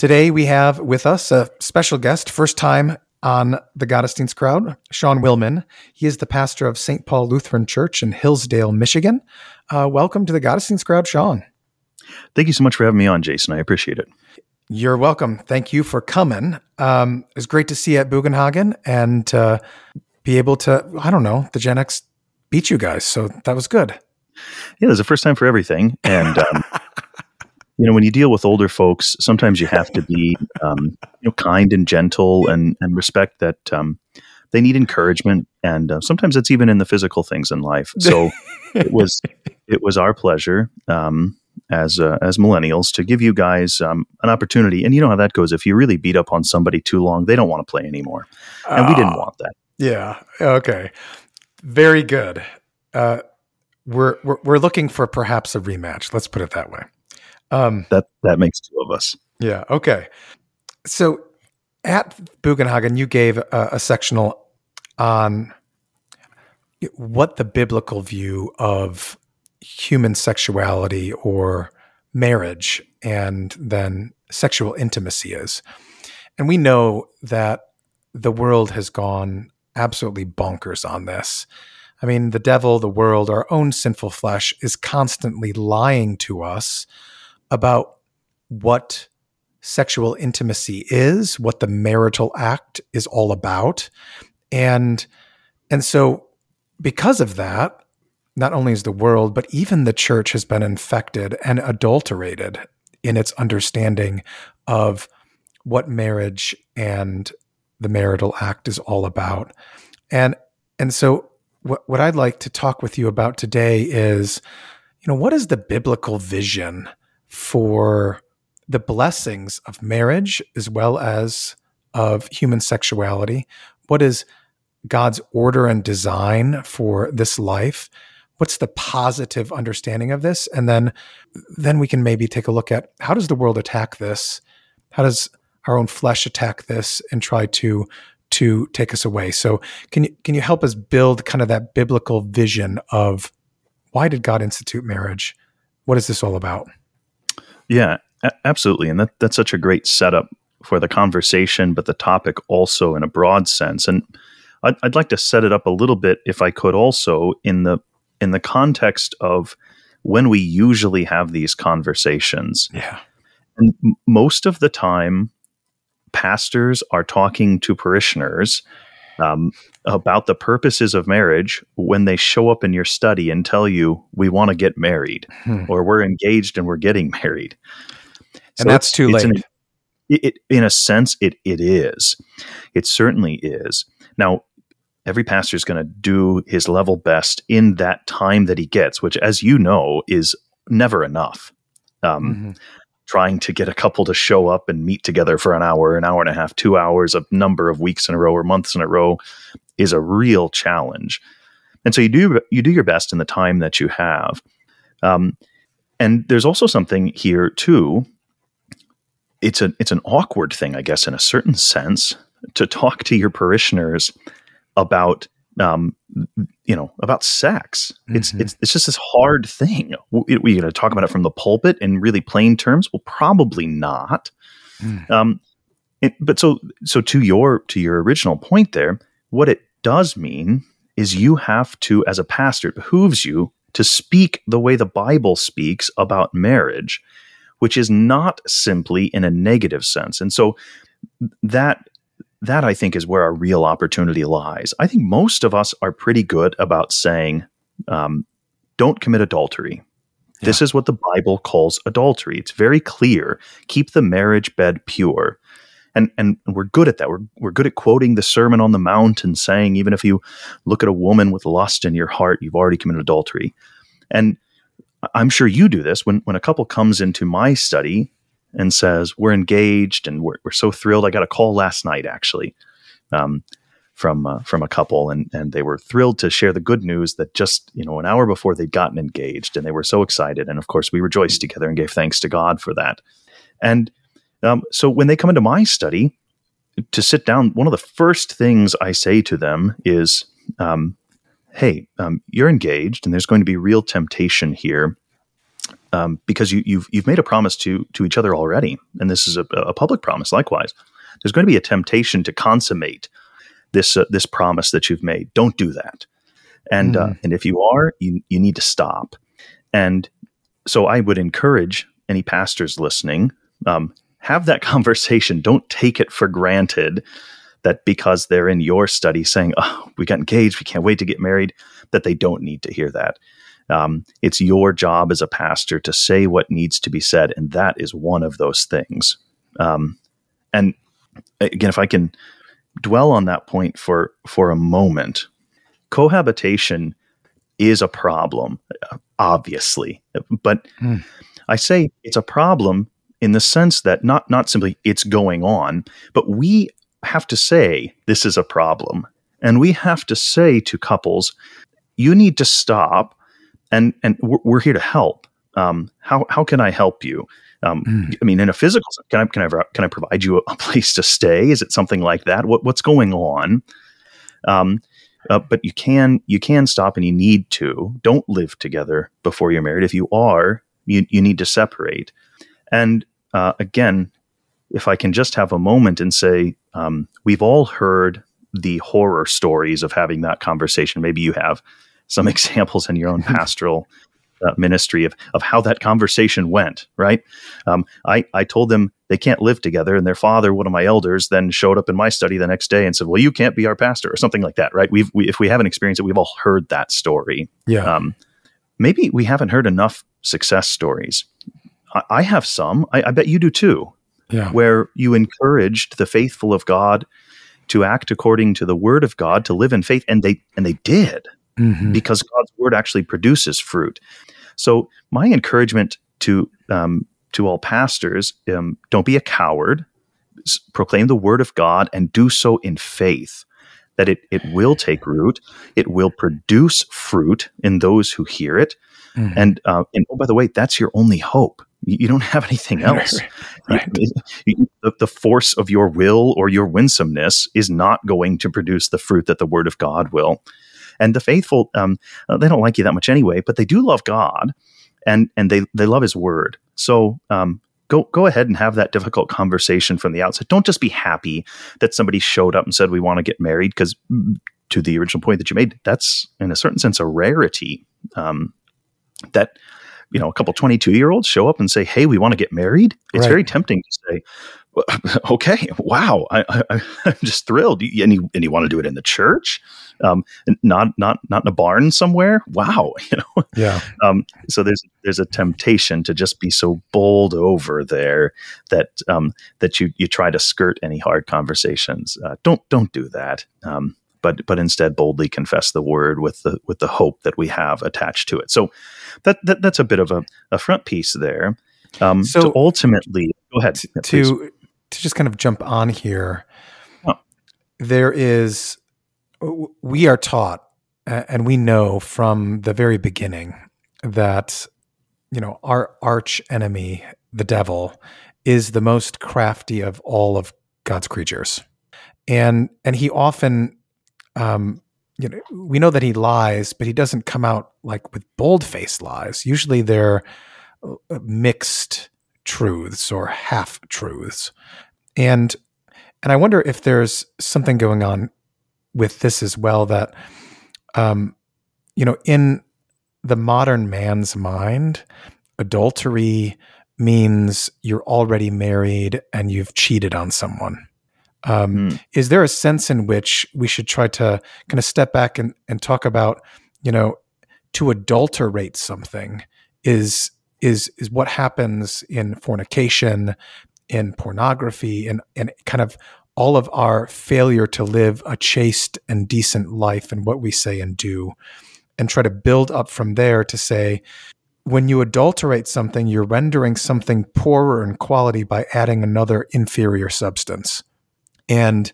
Today we have with us a special guest, first time on the Gottesdienst crowd, Sean Willman. He is the pastor of St. Paul Lutheran Church in Hillsdale, Michigan. Uh, welcome to the Gottesdienst crowd, Sean. Thank you so much for having me on, Jason. I appreciate it. You're welcome. Thank you for coming. Um, it's great to see you at Bugenhagen and uh, be able to, I don't know, the Gen X beat you guys. So that was good. Yeah, it was a first time for everything. And um, you know, when you deal with older folks, sometimes you have to be, um, you know, kind and gentle and and respect that um, they need encouragement, and uh, sometimes it's even in the physical things in life. So it was it was our pleasure um, as uh, as millennials to give you guys um, an opportunity. And you know how that goes. If you really beat up on somebody too long, they don't want to play anymore, and uh, we didn't ah, want that. Yeah. Okay. Very good. Uh, we're, we're we're looking for perhaps a rematch. Let's put it that way. Um, that that makes two of us. Yeah. Okay. So at Bugenhagen, you gave a, a sectional on what the biblical view of human sexuality or marriage and then sexual intimacy is. And we know that the world has gone absolutely bonkers on this. I mean, the devil, the world, our own sinful flesh is constantly lying to us about what sexual intimacy is, what the marital act is all about. And and so because of that, not only is the world, but even the church has been infected and adulterated in its understanding of what marriage and the marital act is all about. And and so what what I'd like to talk with you about today is you know what is the biblical vision for the blessings of marriage as well as of human sexuality. What is God's order and design for this life? What's the positive understanding of this? And then then we can maybe take a look at how does the world attack this? How does our own flesh attack this and try to to take us away? So can you can you help us build kind of that biblical vision of why did God institute marriage? What is this all about? Yeah, a- absolutely. And that, that's such a great setup for the conversation, but the topic also in a broad sense. And I'd, I'd like to set it up a little bit, if I could, also in the in the context of when we usually have these conversations. Yeah. And most of the time, pastors are talking to parishioners um, about the purposes of marriage when they show up in your study and tell you we want to get married hmm. or we're engaged and we're getting married. And so that's too late. An, it, in a sense, it it is. It certainly is. Now, every pastor is going to do his level best in that time that he gets, which, as you know, is never enough. Um, mm-hmm trying to get a couple to show up and meet together for an hour, an hour and a half, two hours, a number of weeks in a row or months in a row is a real challenge. And so you do you do your best in the time that you have. Um, and there's also something here too. It's a it's an awkward thing, I guess, in a certain sense, to talk to your parishioners about um, you know about sex. It's mm-hmm. it's it's just this hard thing. We, we going to talk about it from the pulpit in really plain terms? Well, probably not. Mm. Um, it, but so so to your to your original point there, what it does mean is you have to, as a pastor, it behooves you to speak the way the Bible speaks about marriage, which is not simply in a negative sense. And so that that I think is where our real opportunity lies. I think most of us are pretty good about saying, um, don't commit adultery. Yeah. This is what the Bible calls adultery. It's very clear. Keep the marriage bed pure. And, and we're good at that. We're, we're good at quoting the Sermon on the Mount and saying, even if you look at a woman with lust in your heart, you've already committed adultery. And I'm sure you do this when, when a couple comes into my study and says, We're engaged and we're, we're so thrilled. I got a call last night, actually, um, from, uh, from a couple, and, and they were thrilled to share the good news that just, you know, an hour before they'd gotten engaged, and they were so excited. And of course, we rejoiced together and gave thanks to God for that. And um, so when they come into my study to sit down, one of the first things I say to them is, um, Hey, um, you're engaged, and there's going to be real temptation here um, because you, you've you've made a promise to to each other already, and this is a, a public promise. Likewise, there's going to be a temptation to consummate this uh, this promise that you've made. Don't do that, and mm. uh, and if you are, you you need to stop. And so I would encourage any pastors listening, um, have that conversation. Don't take it for granted that because they're in your study saying, "Oh, we got engaged, we can't wait to get married," that they don't need to hear that. Um, it's your job as a pastor to say what needs to be said, and that is one of those things. Um, and again, if I can dwell on that point for for a moment, cohabitation is a problem, obviously, but mm. I say it's a problem in the sense that not not simply it's going on, but we have to say this is a problem, and we have to say to couples, you need to stop and and we're, here to help. Um, how how can I help you? Um, mm. I mean, in a physical, can I can I can I provide you a, place to stay? Is it something like that? What what's going on? Um, uh, but you can you can stop and you need to. Don't live together before you're married. If you are, you you need to separate. And uh, again, if I can just have a moment and say, um, we've all heard the horror stories of having that conversation. Maybe you have some examples in your own pastoral uh, ministry of, of how that conversation went, right? Um, I, I told them they can't live together. And their father, one of my elders, then showed up in my study the next day and said, Well, you can't be our pastor, or something like that, right? We've, we, if we haven't experienced it, we've all heard that story. Yeah. Um, maybe we haven't heard enough success stories. I, I have some, I, I bet you do too, yeah. where you encouraged the faithful of God to act according to the word of God, to live in faith, and they and they did mm-hmm. because God's word actually produces fruit. So my encouragement to um, to all pastors: um, don't be a coward. S- proclaim the word of God and do so in faith. That it it will take root. It will produce fruit in those who hear it. Mm-hmm. And uh, and oh, by the way, that's your only hope. You, don't have anything else. right. you, the, the force of your will or your winsomeness is not going to produce the fruit that the word of God will. And the faithful, um, uh, they don't like you that much anyway, but they do love God, and and they they love His Word. So um, go go ahead and have that difficult conversation from the outset. Don't just be happy that somebody showed up and said we want to get married because mm, to the original point that you made, that's in a certain sense a rarity. Um, that you know, a couple 22 year olds show up and say, Hey, we want to get married. It's right. very tempting to say, okay, wow, I, am just thrilled. And you, and you want to do it in the church, um, not not not in a barn somewhere. Wow, you know. Yeah. Um, so there's there's a temptation to just be so bowled over there that um, that you you try to skirt any hard conversations. Uh, don't don't do that. Um, but but instead boldly confess the word with the with the hope that we have attached to it. So that, that that's a bit of a, a front piece there. Um, so ultimately, go ahead. To, to to just kind of jump on here, oh. there is we are taught and we know from the very beginning that you know our arch enemy, the devil, is the most crafty of all of God's creatures, and and he often, um, you know, we know that he lies, but he doesn't come out like with bold faced lies. Usually they're uh, mixed truths or half truths. And and I wonder if there's something going on with this as well that um you know in the modern man's mind adultery means you're already married and you've cheated on someone. Um, mm. Is there a sense in which we should try to kind of step back and, and talk about, you know, to adulterate something is is is what happens in fornication, in pornography, and and kind of all of our failure to live a chaste and decent life and what we say and do, and try to build up from there to say when you adulterate something, you're rendering something poorer in quality by adding another inferior substance. And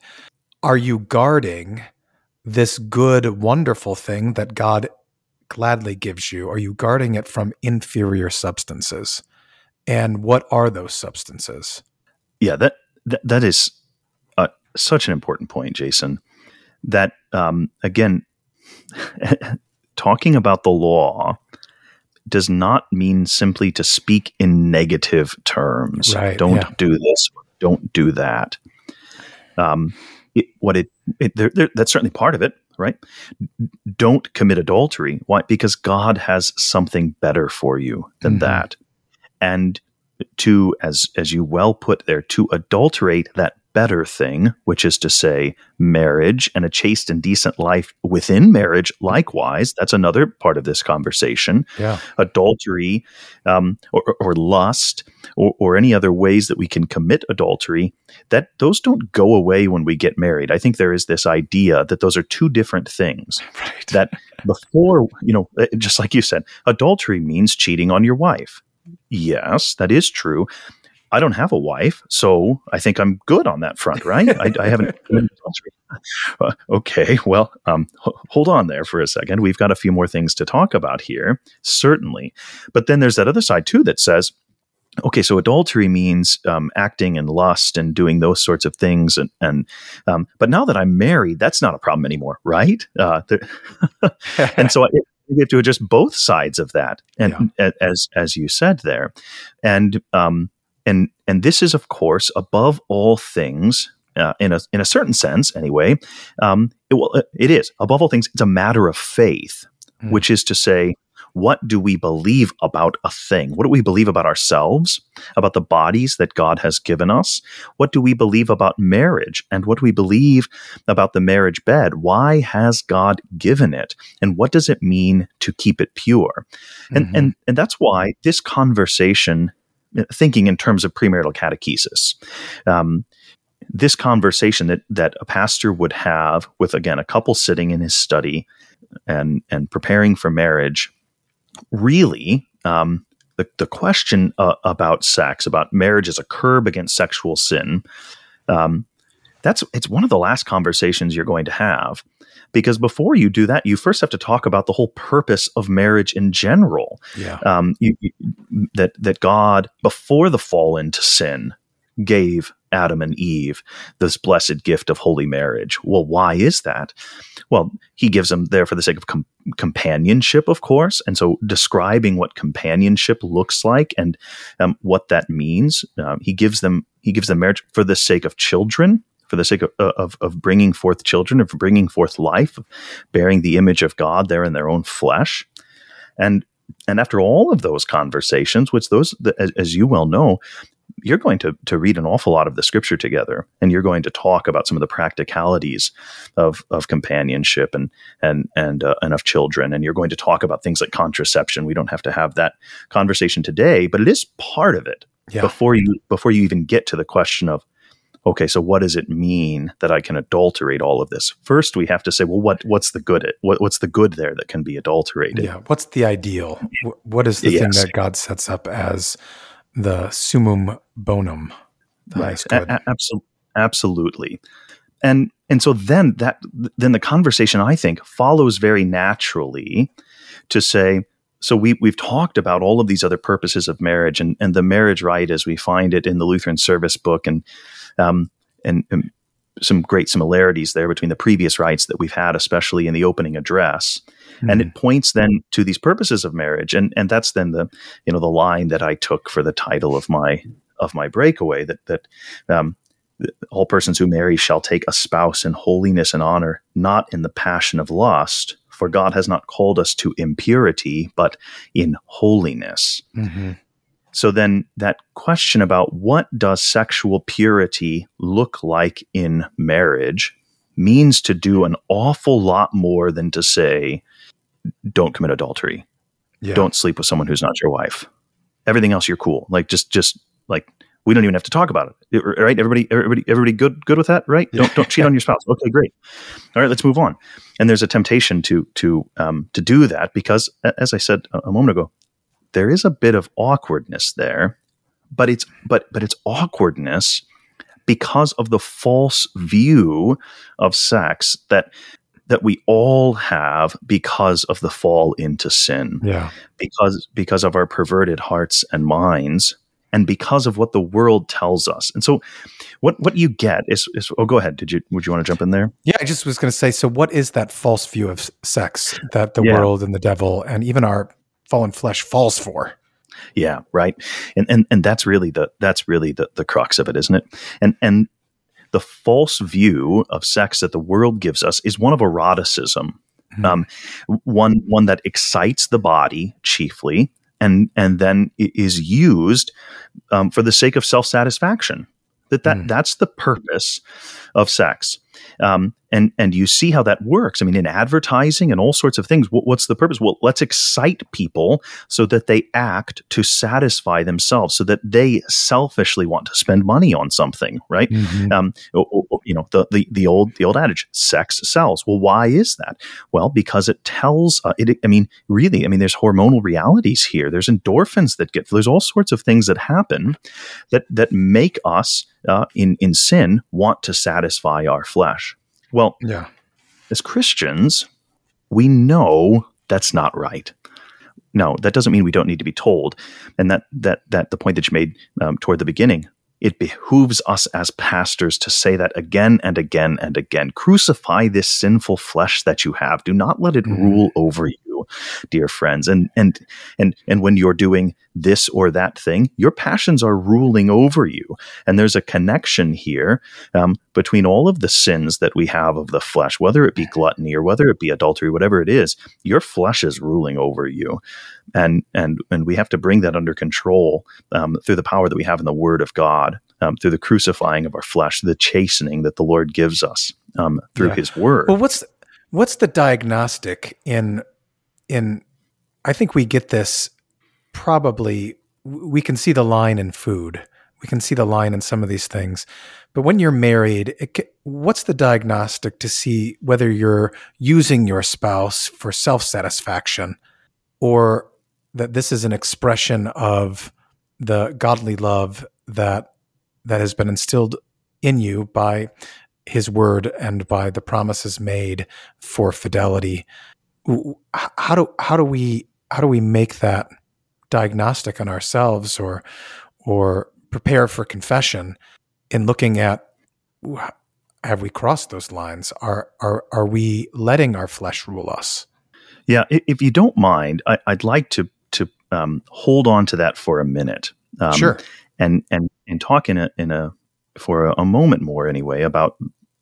are you guarding this good, wonderful thing that God gladly gives you? Are you guarding it from inferior substances? And what are those substances? Yeah, that that, that is uh, such an important point, Jason. That um, again, talking about the law does not mean simply to speak in negative terms. Right, don't yeah. do this. Don't do that. Um, it, what it, it there, there, that's certainly part of it, right? Don't commit adultery. Why? Because God has something better for you than Mhm. that. And to, as as you well put there, to adulterate that better thing, which is to say, marriage and a chaste and decent life within marriage. Likewise, that's another part of this conversation Yeah. adultery um, or, or lust or, or any other ways that we can commit adultery that those don't go away when we get married i think there is this idea that those are two different things Right. that before you know uh, just like you said adultery means cheating on your wife yes that is true i don't have a wife so i think i'm good on that front right? I, I haven't. Uh, okay well um, h- hold on there for a second. We've got a few more things to talk about here certainly. But then there's that other side too that says okay so adultery means um, acting in lust and doing those sorts of things and, and um, but now that i'm married that's not a problem anymore right? Uh, and so I, we have to address both sides of that, and a- as as you said there, and um, and and this is of course above all things. Uh, in a in a certain sense, anyway, um, it, well, it is above all things. It's a matter of faith, Mm. which is to say, what do we believe about a thing? What do we believe about ourselves, about the bodies that God has given us? What do we believe about marriage, and what do we believe about the marriage bed? Why has God given it? and what does it mean to keep it pure and Mhm. and and that's why this conversation uh, thinking in terms of premarital catechesis. Um, this conversation that that a pastor would have with again a couple sitting in his study and and preparing for marriage really um, the, the question uh, about sex about marriage as a curb against sexual sin um, that's it's one of the last conversations you're going to have because before you do that you first have to talk about the whole purpose of marriage in general yeah. um, you, you- that that God before the fall into sin gave Adam and Eve this blessed gift of holy marriage. Well, why is that? Well, he gives them there for the sake of com- companionship, of course, and so describing what companionship looks like and um, what that means. Um, he gives them he gives them marriage for the sake of children. For the sake of, of, of bringing forth children, of bringing forth life, bearing the image of God there in their own flesh, and and after all of those conversations, which those, as, as you well know, you're going to to read an awful lot of the scripture together, and you're going to talk about some of the practicalities of of companionship and and and uh, and of children, and you're going to talk about things like contraception. We don't have to have that conversation today, but it is part of it Yeah. before you before you even get to the question of okay so what does it mean that i can adulterate all of this first we have to say well what what's the good what, what's the good there that can be adulterated Yeah. What's the ideal? What is the thing that God sets up as the summum bonum? Good? absolutely absolutely and and so then that then the conversation i think follows very naturally to say so we we've talked about all of these other purposes of marriage and and the marriage rite as we find it in the lutheran service book and um and, and some great similarities there between the previous rites that we've had especially in the opening address and Mhm. it points then to these purposes of marriage and and that's then the you know the line that i took for the title of my of my breakaway that that um, all persons who marry shall take a spouse in holiness and honor not in the passion of lust for god has not called us to impurity but in holiness Mhm. so then that question about what does sexual purity look like in marriage means to do an awful lot more than to say don't commit adultery Yeah. don't sleep with someone who's not your wife everything else you're cool like just just like we don't even have to talk about it. Right? Everybody everybody everybody good good with that right? Don't don't cheat on your spouse. Okay great. All right let's move on. And there's a temptation to to um to do that because as i said a, a moment ago there is a bit of awkwardness there, but it's but but it's awkwardness because of the false view of sex that that we all have because of the fall into sin. Yeah. Because because of our perverted hearts and minds and because of what the world tells us. And so what what you get is, is oh go ahead. Did you would you want to jump in there? Yeah, I just was going to say so what is that false view of sex that the Yeah. world and the devil and even our fallen flesh falls for? Yeah, right. And and and that's really the that's really the the crux of it, isn't it? And and the false view of sex that the world gives us is one of eroticism. Mhm. Um, one one that excites the body chiefly, and and then i- is used um, for the sake of self satisfaction. That that Mm. that's the purpose of sex. Um, and and you see how that works. I mean, in advertising and all sorts of things. What, what's the purpose? Well, let's excite people so that they act to satisfy themselves, so that they selfishly want to spend money on something, right? Mhm. um, you know the, the the old the old adage sex sells well why is that well because it tells uh, it i mean really i mean there's hormonal realities here there's endorphins that get there's all sorts of things that happen that that make us uh, in in sin want to satisfy our flesh well Yeah. as Christians, we know that's not right. No, that doesn't mean we don't need to be told. And that that that the point that you made um, toward the beginning, it behooves us as pastors to say that again and again and again. Crucify this sinful flesh that you have. Do not let it Mhm. rule over you, dear friends. And and and and when you're doing this or that thing, your passions are ruling over you. And there's a connection here um, between all of the sins that we have of the flesh, whether it be gluttony or whether it be adultery, whatever it is, your flesh is ruling over you, and and and we have to bring that under control um, through the power that we have in the Word of God, um, through the crucifying of our flesh, the chastening that the Lord gives us um, through Yeah. His Word. Well, what's what's the diagnostic in in? I think we get this probably. We can see the line in food. We can see the line in some of these things, but when you're married, it, what's the diagnostic to see whether you're using your spouse for self satisfaction, or that this is an expression of the godly love that that has been instilled in you by his word and by the promises made for fidelity how do how do we how do we make that diagnostic on ourselves or or prepare for confession in looking at have we crossed those lines are are are we letting our flesh rule us Yeah, if you don't mind, I, I'd like to to um, hold on to that for a minute. Um, sure and and and talk in a in a for a, a moment more anyway about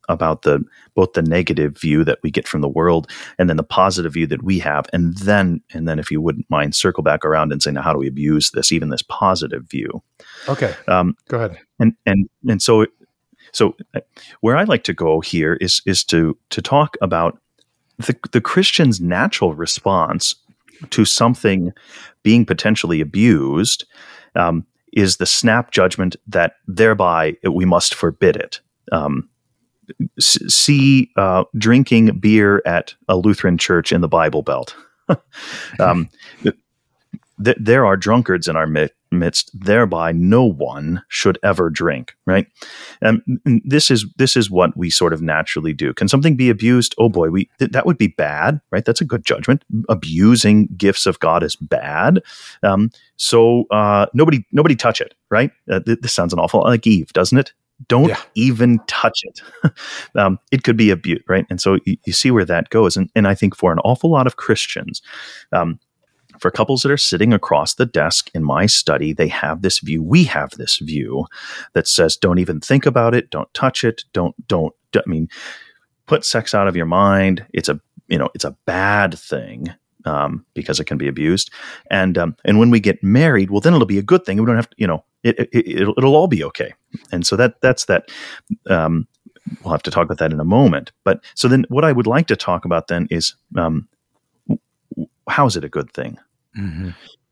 about the both the negative view that we get from the world and then the positive view that we have. And then and then if you wouldn't mind circle back around and say now how do we abuse this even this positive view? Okay. Um, go ahead. and and and so so uh, where I like to go here is is to to talk about the the Christian's natural response to something being potentially abused um, is the snap judgment that thereby we must forbid it. Um, see uh, drinking beer at a Lutheran church in the Bible Belt. um, th- there are drunkards in our mi- midst. Thereby, no one should ever drink. Right, and and this is this is what we sort of naturally do. Can something be abused? Oh boy, we th- that would be bad. Right, that's a good judgment. Abusing gifts of God is bad. Um, so uh, nobody nobody touch it. Right, uh, th- this sounds an awful like Eve, doesn't it? Don't Yeah. even touch it. um, it could be abuse, right? And so you, you see where that goes. And, and I think for an awful lot of Christians, um, for couples that are sitting across the desk in my study, they have this view. We have this view that says, don't even think about it. Don't touch it. Don't, don't, I mean, put sex out of your mind. It's a, you know, it's a bad thing. Um, because it can be abused, and um, and when we get married, well, then it'll be a good thing. We don't have to, you know, it, it, it'll, it'll all be okay. And so that that's that. Um, we'll have to talk about that in a moment. But so then, what I would like to talk about then is um, how is it a good thing?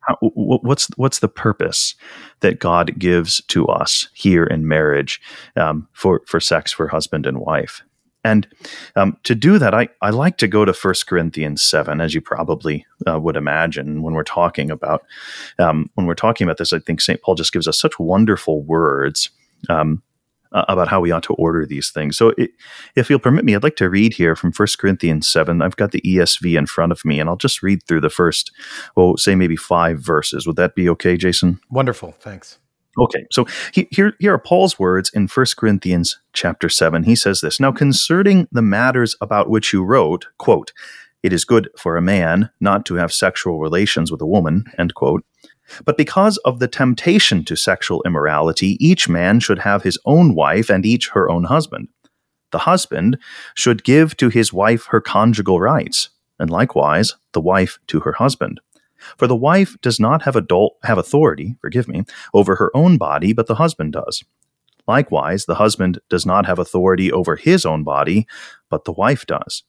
How, w- w- what's what's the purpose that God gives to us here in marriage um, for for sex for husband and wife? And um, to do that, I, I like to go to 1 Corinthians 7, as you probably uh, would imagine when we're talking about um, when we're talking about this. I think St. Paul just gives us such wonderful words um, about how we ought to order these things. So, it, if you'll permit me, I'd like to read here from 1 Corinthians 7. I've got the ESV in front of me, and I'll just read through the first, well, say maybe five verses. Would that be okay, Jason? Wonderful. Thanks. Okay, so he, here, here are Paul's words in 1 Corinthians chapter 7. He says this Now, concerning the matters about which you wrote, quote, it is good for a man not to have sexual relations with a woman, end quote. But because of the temptation to sexual immorality, each man should have his own wife and each her own husband. The husband should give to his wife her conjugal rights, and likewise the wife to her husband. For the wife does not have adult have authority, forgive me, over her own body, but the husband does. Likewise, the husband does not have authority over his own body, but the wife does.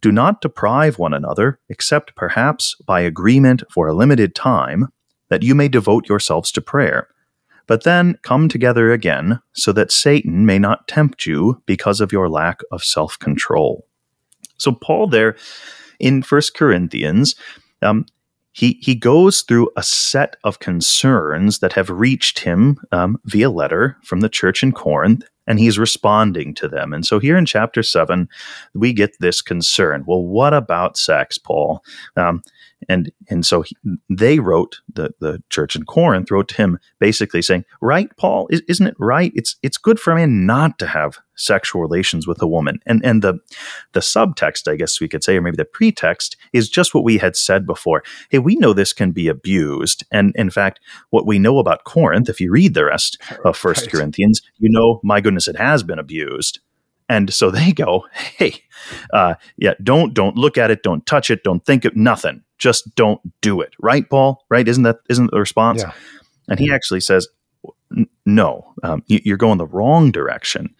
Do not deprive one another, except perhaps by agreement for a limited time, that you may devote yourselves to prayer. But then come together again, so that Satan may not tempt you because of your lack of self control. So, Paul, there in First Corinthians, um, he he goes through a set of concerns that have reached him um, via letter from the church in Corinth, and he's responding to them. And so here in chapter seven, we get this concern. Well, what about sex, Paul? Um, and and so he, they wrote the the church in Corinth wrote to him basically saying, "Right, Paul, is, isn't it right? It's it's good for a man not to have sexual relations with a woman." And and the the subtext, I guess we could say, or maybe the pretext, is just what we had said before. Hey, we know this can be abused, and in fact, what we know about Corinth, if you read the rest of First right. Corinthians, you know, my goodness, it has been abused. And so they go, hey, uh, yeah, don't don't look at it, don't touch it, don't think of nothing just don't do it. Right, Paul? Right? Isn't that isn't the response? Yeah. And he actually says, no, um, you're going the wrong direction.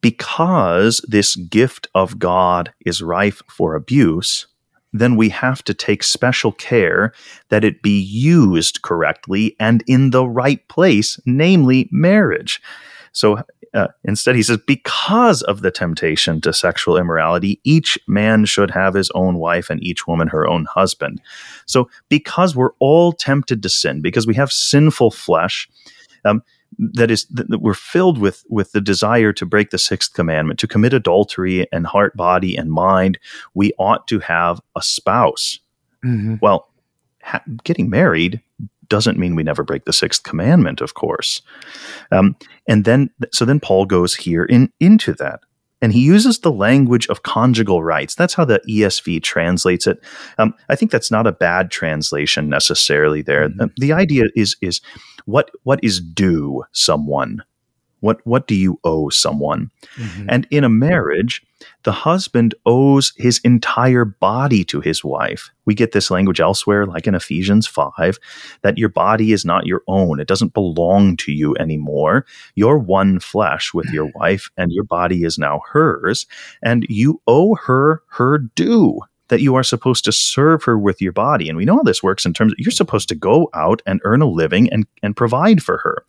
Because this gift of God is rife for abuse, then we have to take special care that it be used correctly and in the right place, namely marriage. So uh, instead, he says, because of the temptation to sexual immorality, each man should have his own wife and each woman her own husband. So, because we're all tempted to sin, because we have sinful flesh, um, that is that we're filled with with the desire to break the sixth commandment to commit adultery and heart body and mind we ought to have a spouse mm-hmm. well ha- getting married doesn't mean we never break the sixth commandment, of course. Um, and then, so then Paul goes here in into that, and he uses the language of conjugal rights. That's how the ESV translates it. Um, I think that's not a bad translation necessarily. There, mm-hmm. the idea is is what what is due someone what what do you owe someone? Mm-hmm. And in a marriage, the husband owes his entire body to his wife. We get this language elsewhere, like in Ephesians 5, that your body is not your own. It doesn't belong to you anymore. You're one flesh with your wife, and your body is now hers. And you owe her her due that you are supposed to serve her with your body. And we know how this works in terms of you're supposed to go out and earn a living and, and provide for her.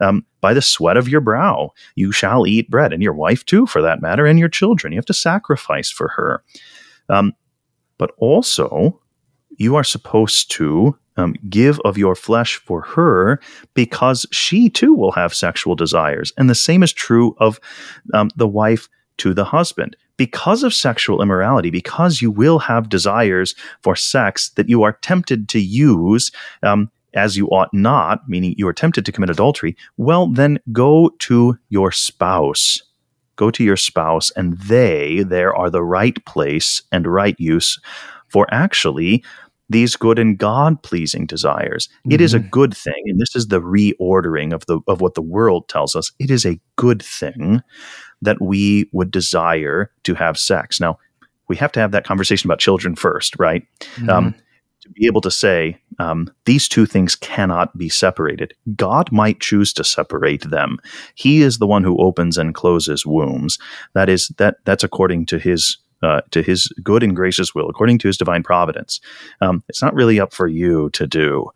Um, by the sweat of your brow, you shall eat bread, and your wife too, for that matter, and your children. You have to sacrifice for her. Um, but also, you are supposed to um, give of your flesh for her because she too will have sexual desires. And the same is true of um, the wife to the husband because of sexual immorality, because you will have desires for sex that you are tempted to use um, as you ought not, meaning you are tempted to commit adultery, well, then go to your spouse. Go to your spouse, and they there are the right place and right use for actually these good and God pleasing desires. Mm-hmm. It is a mm-hmm. good thing, and this is the reordering of the of what the world tells us. It is a good thing that we would desire to have sex. Now, we have to have that conversation about children first, right? Mm-hmm. Um, to be able to say um, these two things cannot be separated. God might choose to separate them. He is the one who opens and closes wombs. That is that that's according to His uh, to His good and gracious will, according to His divine providence. Um, it's not really up for you to do.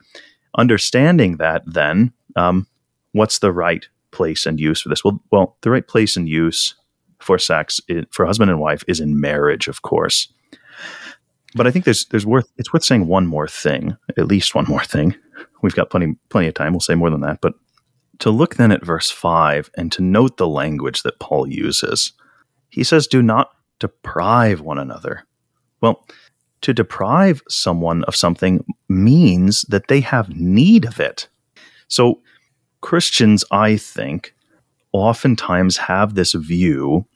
Understanding that, then, um, what's the right place and use for this? Well, well, the right place and use for sex for husband and wife is in marriage, of course. But I think there's there's worth it's worth saying one more thing, at least one more thing. We've got plenty plenty of time. We'll say more than that, but to look then at verse 5 and to note the language that Paul uses. He says, Do not deprive one another. Well, to deprive someone of something means that they have need of it. So, Christians, I think, oftentimes have this view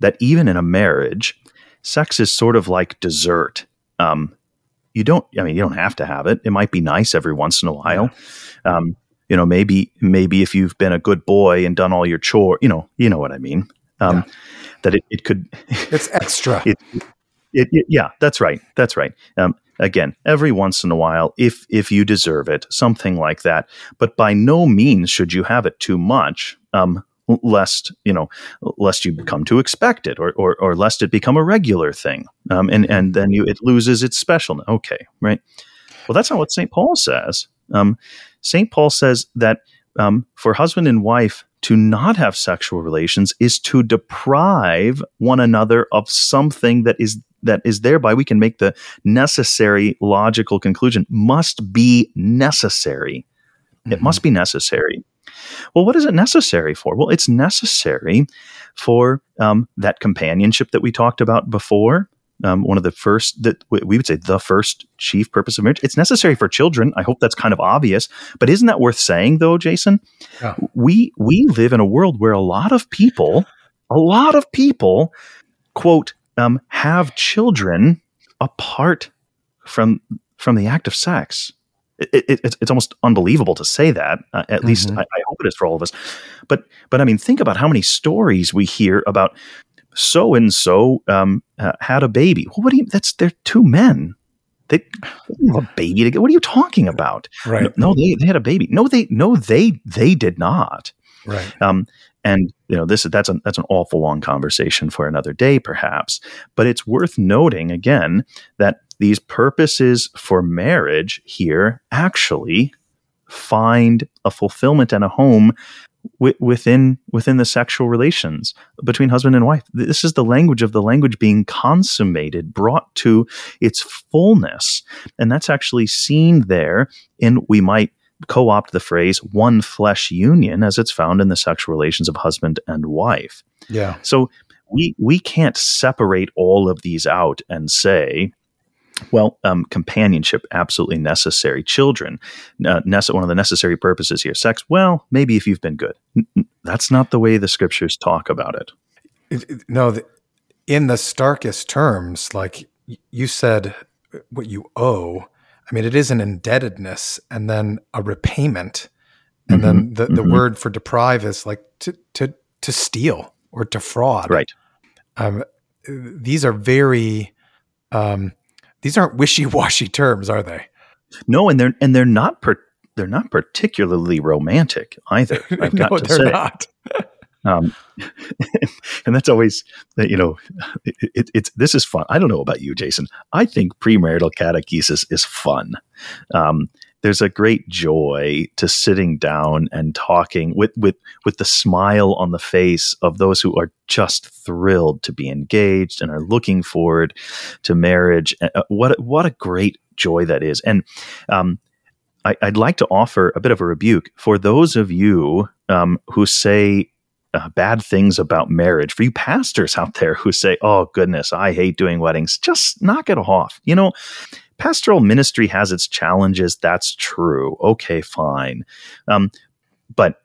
that even in a marriage, sex is sort of like dessert. Um, you don't, I mean, you don't have to have it. It might be nice every once in a while. Um, you know, maybe maybe if you've been a good boy and done all your chore, you know, you know what I mean. Um, yeah. That it, it could it's extra. it, it, it, yeah, that's right. That's right. Um, again, every once in a while, if if you deserve it, something like that. But by no means should you have it too much, um, lest you know, lest you come to expect it, or or, or lest it become a regular thing, um, and and then you it loses its specialness. Okay, right. Well, that's not what St. Paul says. Um, St. Paul says that um, for husband and wife to not have sexual relations is to deprive one another of something that is that is thereby we can make the necessary logical conclusion must be necessary. Mm-hmm. It must be necessary. Well, what is it necessary for? Well, it's necessary for um, that companionship that we talked about before um, one of the first that we would say the first chief purpose of marriage. It's necessary for children. I hope that's kind of obvious, but isn't that worth saying though, Jason? Yeah. We we live in a world where a lot of people, a lot of people, quote, um, have children apart from from the act of sex. It, it, it's, it's almost unbelievable to say that. Uh, at mm-hmm. least I, I, hope it is for all of us. But but I mean, think about how many stories we hear about so and so had a baby. Well, what do you? That's they're two men. They have a baby together. What are you talking about? Right. No, no, they, they had a baby. No, they no they they did not. Right. Um, and you know this that's a that's an awful long conversation for another day, perhaps. But it's worth noting again that these purposes for marriage here actually find a fulfillment and a home within within the sexual relations between husband and wife. This is the language of the language being consummated, brought to its fullness, and that's actually seen there in we might co-opt the phrase one flesh union as it's found in the sexual relations of husband and wife. Yeah. So we we can't separate all of these out and say well, um, companionship absolutely necessary. Children, uh, nece- one of the necessary purposes here. Sex, well, maybe if you've been good. N- that's not the way the scriptures talk about it. it, it no, the, in the starkest terms, like you said, what you owe. I mean, it is an indebtedness and then a repayment, and mm-hmm, then the, the mm-hmm. word for deprive is like to to to steal or to fraud. Right. Um, these are very um, these aren't wishy-washy terms, are they? No, and they're and they're not per, they're not particularly romantic either. I've no, got to they're say. not. um, and that's always you know it, it, it's this is fun. I don't know about you, Jason. I think premarital catechesis is fun. Um, there's a great joy to sitting down and talking with with with the smile on the face of those who are just thrilled to be engaged and are looking forward to marriage. What what a great joy that is, and um, I, would like to offer a bit of a rebuke for those of you um, who say uh, bad things about marriage. For you pastors out there who say, "Oh goodness, I hate doing weddings," just knock it off. You know, pastoral ministry has its challenges. That's true. Okay, fine. Um, but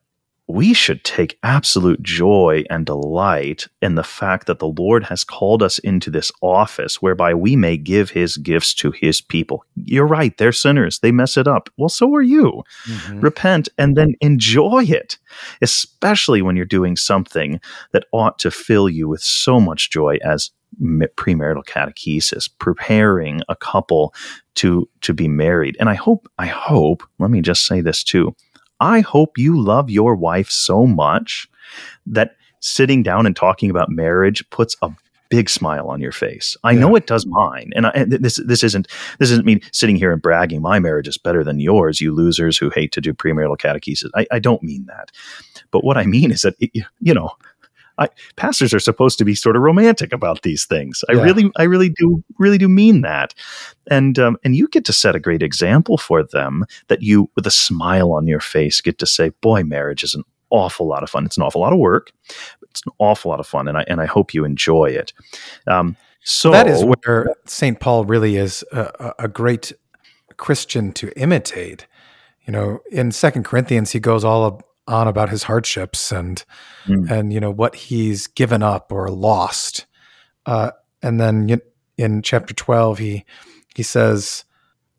we should take absolute joy and delight in the fact that the Lord has called us into this office whereby we may give his gifts to his people. You're right, they're sinners. They mess it up. Well, so are you. Mm-hmm. Repent and then enjoy it, especially when you're doing something that ought to fill you with so much joy as premarital catechesis, preparing a couple to to be married. And I hope, I hope, let me just say this too. I hope you love your wife so much that sitting down and talking about marriage puts a big smile on your face. I yeah. know it does mine, and, I, this this isn't this isn't me sitting here and bragging. My marriage is better than yours, you losers who hate to do premarital catechesis. I, I don't mean that, but what I mean is that it, you know I, pastors are supposed to be sort of romantic about these things. I Yeah. really, I really do, really do mean that. And um, and you get to set a great example for them that you, with a smile on your face, get to say, "Boy, marriage is an awful lot of fun. It's an awful lot of work, but it's an awful lot of fun, and I and I hope you enjoy it." Um, so that is where St. Paul really is a, a- great Christian to imitate. You know, in Second Corinthians, he goes all on about his hardships and Mm. and you know what he's given up or lost. Uh, and then in chapter twelve, he he says,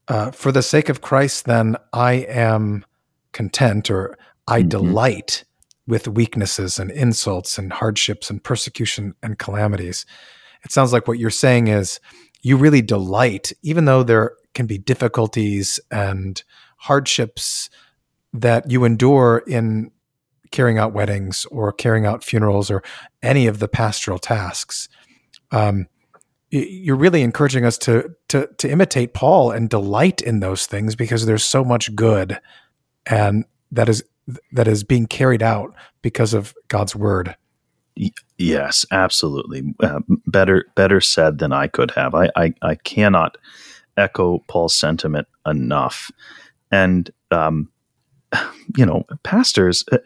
uh, "For the sake of Christ, then I am content, or I Mhm. delight with weaknesses and insults and hardships and persecution and calamities." It sounds like what you're saying is you really delight, even though there can be difficulties and hardships that you endure in carrying out weddings or carrying out funerals or any of the pastoral tasks. Um, you're really encouraging us to, to to imitate Paul and delight in those things because there's so much good, and that is that is being carried out because of God's word. Yes, absolutely. Uh, better better said than I could have. I, I, I cannot echo Paul's sentiment enough. And, um, you know, pastors, uh,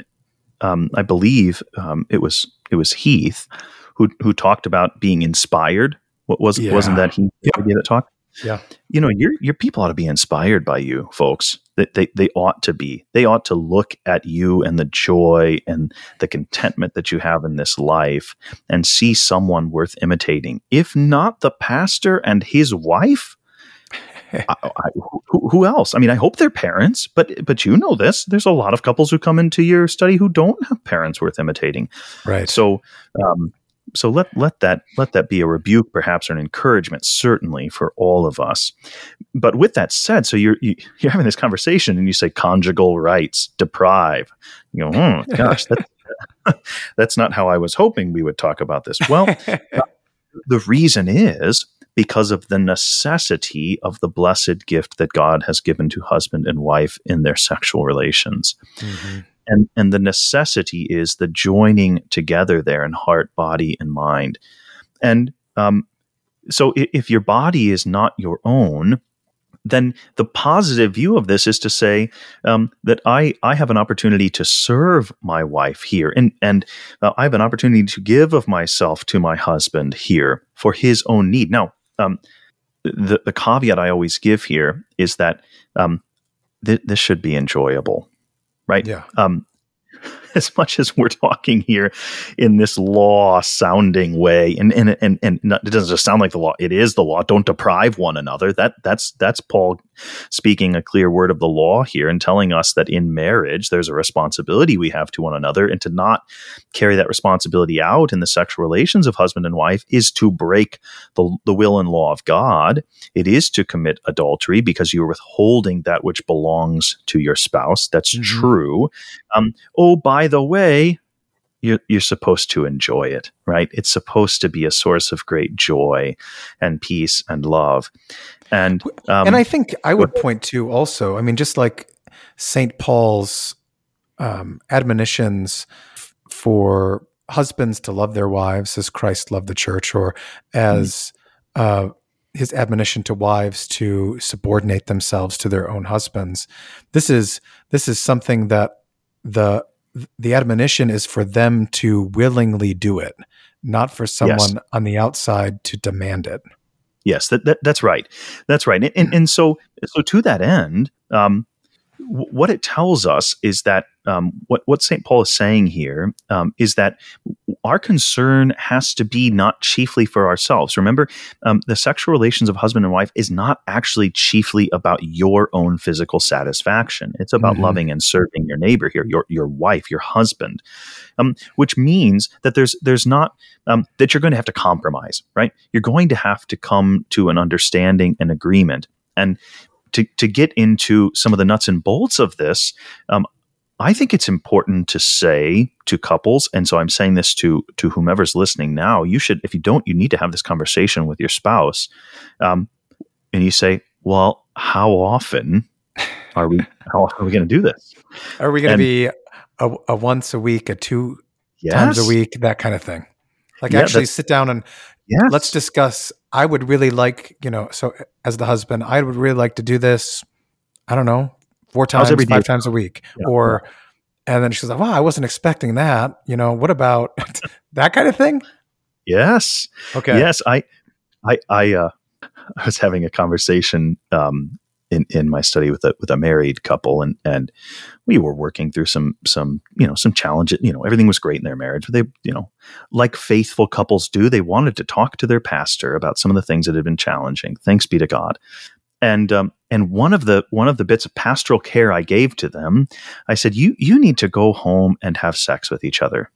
um, I believe um, it was it was Heath who who talked about being inspired. What was Yeah. wasn't that he Yeah. gave that talk? Yeah. You know, your your people ought to be inspired by you, folks. They, they they ought to be. They ought to look at you and the joy and the contentment that you have in this life and see someone worth imitating. If not the pastor and his wife, I, I, who, who else? I mean, I hope they're parents, but but you know this. There's a lot of couples who come into your study who don't have parents worth imitating. Right. So, um, so let let that let that be a rebuke, perhaps, or an encouragement, certainly for all of us. But with that said, so you're you, you're having this conversation, and you say conjugal rights deprive. You go, hmm, gosh, that's that's not how I was hoping we would talk about this. Well, the reason is because of the necessity of the blessed gift that God has given to husband and wife in their sexual relations Mhm. and and the necessity is the joining together there in heart body and mind and um, so i- if your body is not your own then the positive view of this is to say um, that I, I have an opportunity to serve my wife here and, and uh, I have an opportunity to give of myself to my husband here for his own need. Now, um, the, the caveat I always give here is that um, th- this should be enjoyable, right? Yeah. um, as much as we're talking here in this law sounding way. And and and, and not, it doesn't just sound like the law. It is the law. Don't deprive one another. That that's that's paul speaking a clear word of the law here and telling us that in marriage there's a responsibility we have to one another. And to not carry that responsibility out in the sexual relations of husband and wife is to break the, the will and law of god. It is to commit adultery because you're withholding that which belongs to your spouse. That's Mhm. true. Um, oh, by the way, you're, you're supposed to enjoy it, right? It's supposed to be a source of great joy and peace and love. And um, and I think I would point to also, I mean, just like St. Paul's um, admonitions f- for husbands to love their wives as Christ loved the church, or as uh, his admonition to wives to subordinate themselves to their own husbands. This is this is something that the the admonition is for them to willingly do it, not for someone on the outside to demand it. Yes, that, that that's right. That's right. And and, and so so to that end, um, w- what it tells us is that um, what what Saint Paul is saying here um, is that our concern has to be not chiefly for ourselves. Remember, um, the sexual relations of husband and wife is not actually chiefly about your own physical satisfaction. It's about Mhm. loving and serving your neighbor here, your your wife, your husband, um, which means that there's there's not um, that you're going to have to compromise, right? You're going to have to come to an understanding and agreement. And to, to get into some of the nuts and bolts of this, um, I think it's important to say to couples, and so I'm saying this to to whomever's listening now. You should, if you don't, you need to have this conversation with your spouse, um, and you say, "Well, how often are we? How often are we going to do this?" Are we going to be a, a once a week, a two yes. times a week, that kind of thing. Like Yeah, actually sit down and Let's discuss. I would really like, you know, so as the husband, I would really like to do this. I don't know, four times, every day? five times a week, Yeah. or, and then she's like, "Wow, I wasn't expecting that." You know, what about that kind of thing? Yes. Okay. Yes, I, I, I, uh, I was having a conversation um, in in my study with a with a married couple, and and we were working through some some you know some challenges. You know, everything was great in their marriage, but they you know, like faithful couples do, they wanted to talk to their pastor about some of the things that had been challenging. Thanks be to God. And um, and one of the one of the bits of pastoral care I gave to them, I said, you you need to go home and have sex with each other.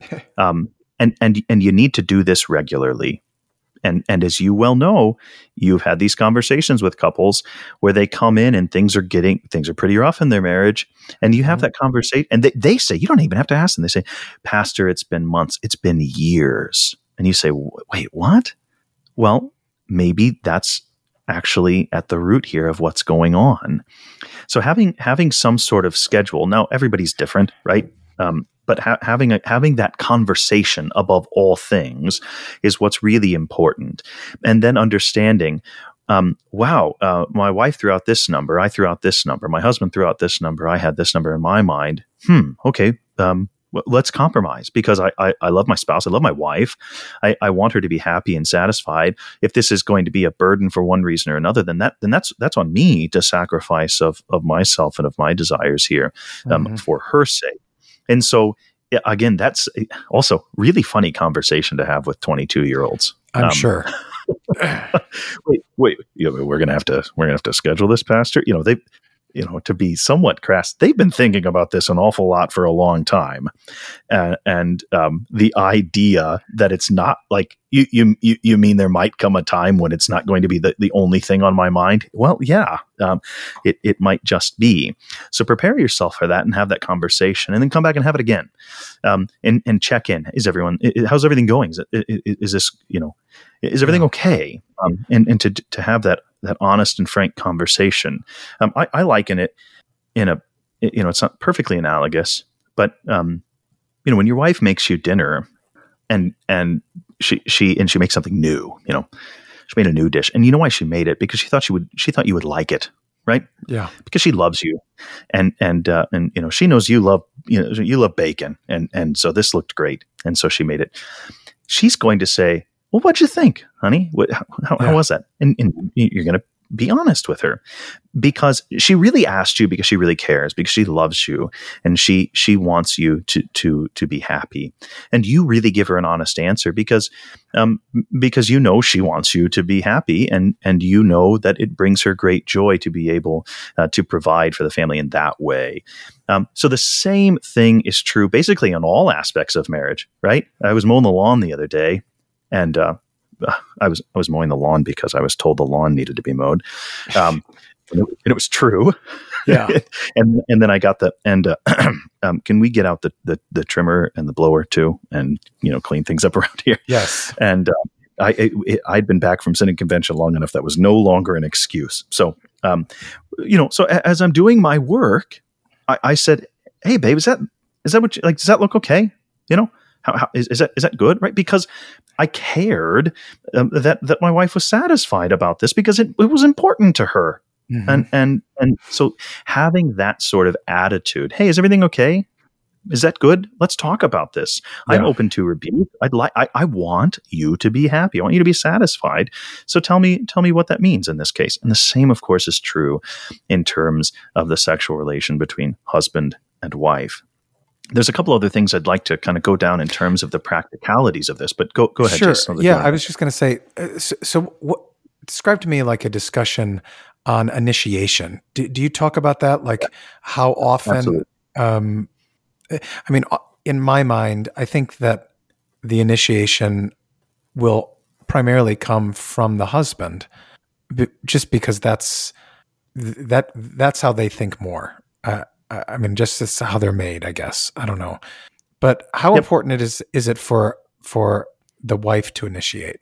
Um, and and and you need to do this regularly and and as you well know you've had these conversations with couples where they come in and things are getting things are pretty rough in their marriage and you have Mhm. that conversation and they, they say you don't even have to ask them they say pastor it's been months it's been years. And you say wait what? Well maybe that's actually at the root here of what's going on. So having having some sort of schedule now everybody's different right um, but ha- having a, having that conversation above all things is what's really important. And then understanding um, wow uh, my wife threw out this number i threw out this number my husband threw out this number i had this number in my mind. Hmm okay um, let's compromise because I, I, I love my spouse i love my wife. I, I want her to be happy and satisfied. If this is going to be a burden for one reason or another then that then that's that's on me to sacrifice of of myself and of my desires here um, Mhm. for her sake and so again that's also really funny conversation to have with 22 year olds I'm Um, sure. wait, wait, you know, we're gonna have to we're gonna have to schedule this, Pastor. You know, they, you know, to be somewhat crass, they've been thinking about this an awful lot for a long time, uh, and um, the idea that it's not like you, you you mean there might come a time when it's not going to be the, the only thing on my mind. Well, yeah, um, it it might just be. So prepare yourself for that and have that conversation, and then come back and have it again, um, and and check in. Is everyone? How's everything going? Is it, i- i- is this you know? Is everything okay? Um, and and to to have that that honest and frank conversation, um, I, I liken it in a you know it's not perfectly analogous, but um, you know when your wife makes you dinner, and and she she and she makes something new, you know, she made a new dish, and you know why she made it because she thought she would she thought you would like it, right? Yeah. because she loves you and and uh, and you know she knows you love you know you love bacon and and so this looked great and so she made it she's going to say well what'd you think honey? What, how, how, Yeah. how was that? And, and you're going to be honest with her because she really asked you because she really cares because she loves you and she she wants you to to to be happy. And you really give her an honest answer because um because you know she wants you to be happy and and you know that it brings her great joy to be able uh, to provide for the family in that way. Um, so the same thing is true basically in all aspects of marriage right? I was mowing the lawn the other day and uh, I was I was mowing the lawn because I was told the lawn needed to be mowed, um, and, it, and it was true. Yeah. and and then I got the and uh, um, can we get out the, the the trimmer and the blower too, and you know clean things up around here. Yes. And uh, I it, I'd been back from synod convention long enough that was no longer an excuse. So um, you know, so as I'm doing my work, I, I said, "Hey, babe, is that is that what you, like? Does that look okay? You know, how, how is, is that is that good? Right? Because I cared um, that that my wife was satisfied about this because it, it was important to her, Mhm. and and and so having that sort of attitude, hey, is everything okay? Is that good? Let's talk about this. I'm open to rebuke. I'd like. I, I want you to be happy. I want you to be satisfied. So tell me, tell me what that means in this case. And the same, of course, is true in terms of the sexual relation between husband and wife. There's a couple other things I'd like to kind of go down in terms of the practicalities of this, but go go ahead. Sure. Jess, yeah, I was just going to say. uh, So, so what? Describe to me like a discussion on initiation. Do, do you talk about that? Like how often? Absolutely. Um, I mean, uh, in my mind, I think that the initiation will primarily come from the husband, b- just because that's that that's how they think more. Uh, I I mean, just how they're made, I guess. I don't know, but how Yep. important it is is it for for the wife to initiate?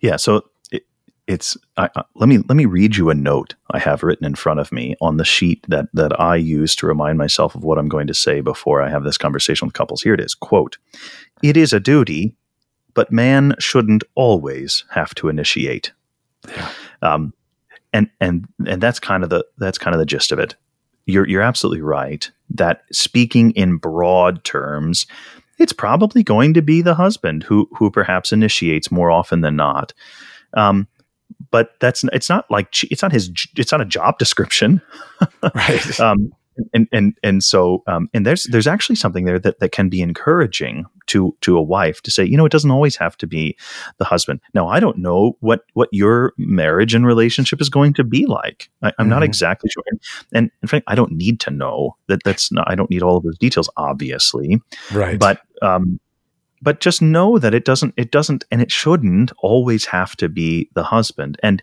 Yeah. So, it, it's I, let me let me read you a note I have written in front of me on the sheet that that I use to remind myself of what I'm going to say before I have this conversation with couples. Here it is. Quote: It is a duty, but man shouldn't always have to initiate. Yeah. Um, and and and that's kind of the that's kind of the gist of it. You're you're absolutely right that speaking in broad terms, it's probably going to be the husband who who perhaps initiates more often than not. Um, but that's it's not like it's not his it's not a job description, right? um, and and and so um, and there's there's actually something there that that can be encouraging to to a wife to say, you know, it doesn't always have to be the husband. Now, I don't know what what your marriage and relationship is going to be like. I, am mm-hmm. not exactly sure, and in fact, I don't need to know that. That's not. I don't need all of those details, obviously. Right. But um, but just know that it doesn't it doesn't and it shouldn't always have to be the husband. And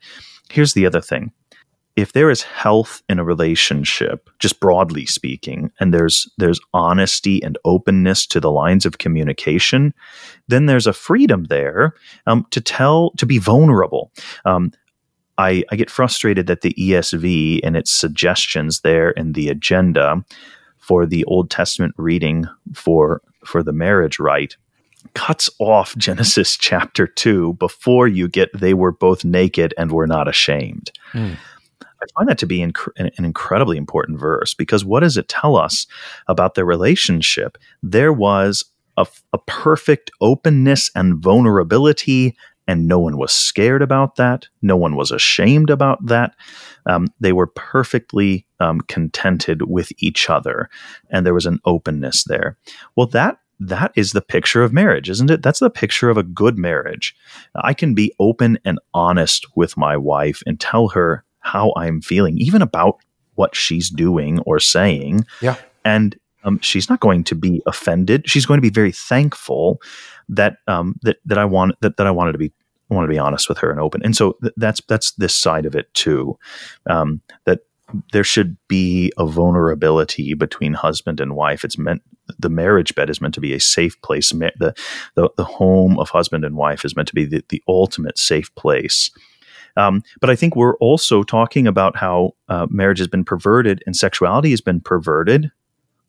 here's the other thing if there is health in a relationship just broadly speaking and there's there's honesty and openness to the lines of communication then there's a freedom there um, to tell to be vulnerable. Um, I, I get frustrated that the esv and its suggestions there in the agenda for the old testament reading for for the marriage rite cuts off genesis chapter 2 before you get they were both naked and were not ashamed. Mm I find that to be inc- an incredibly important verse because what does it tell us about their relationship? There was a, a perfect openness and vulnerability and no one was scared about that. No one was ashamed about that. Um, they were perfectly um, contented with each other, and there was an openness there. Well, that that is the picture of marriage, isn't it? That's the picture of a good marriage. I can be open and honest with my wife and tell her how I'm feeling, even about what she's doing or saying. Yeah. And um, she's not going to be offended. She's going to be very thankful that um, that that I want that, that I wanted to be want to be honest with her and open. And so th- that's that's this side of it too. Um, that there should be a vulnerability between husband and wife. It's meant the marriage bed is meant to be a safe place. The the, the home of husband and wife is meant to be the, the ultimate safe place um, but I think we're also talking about how uh, marriage has been perverted and sexuality has been perverted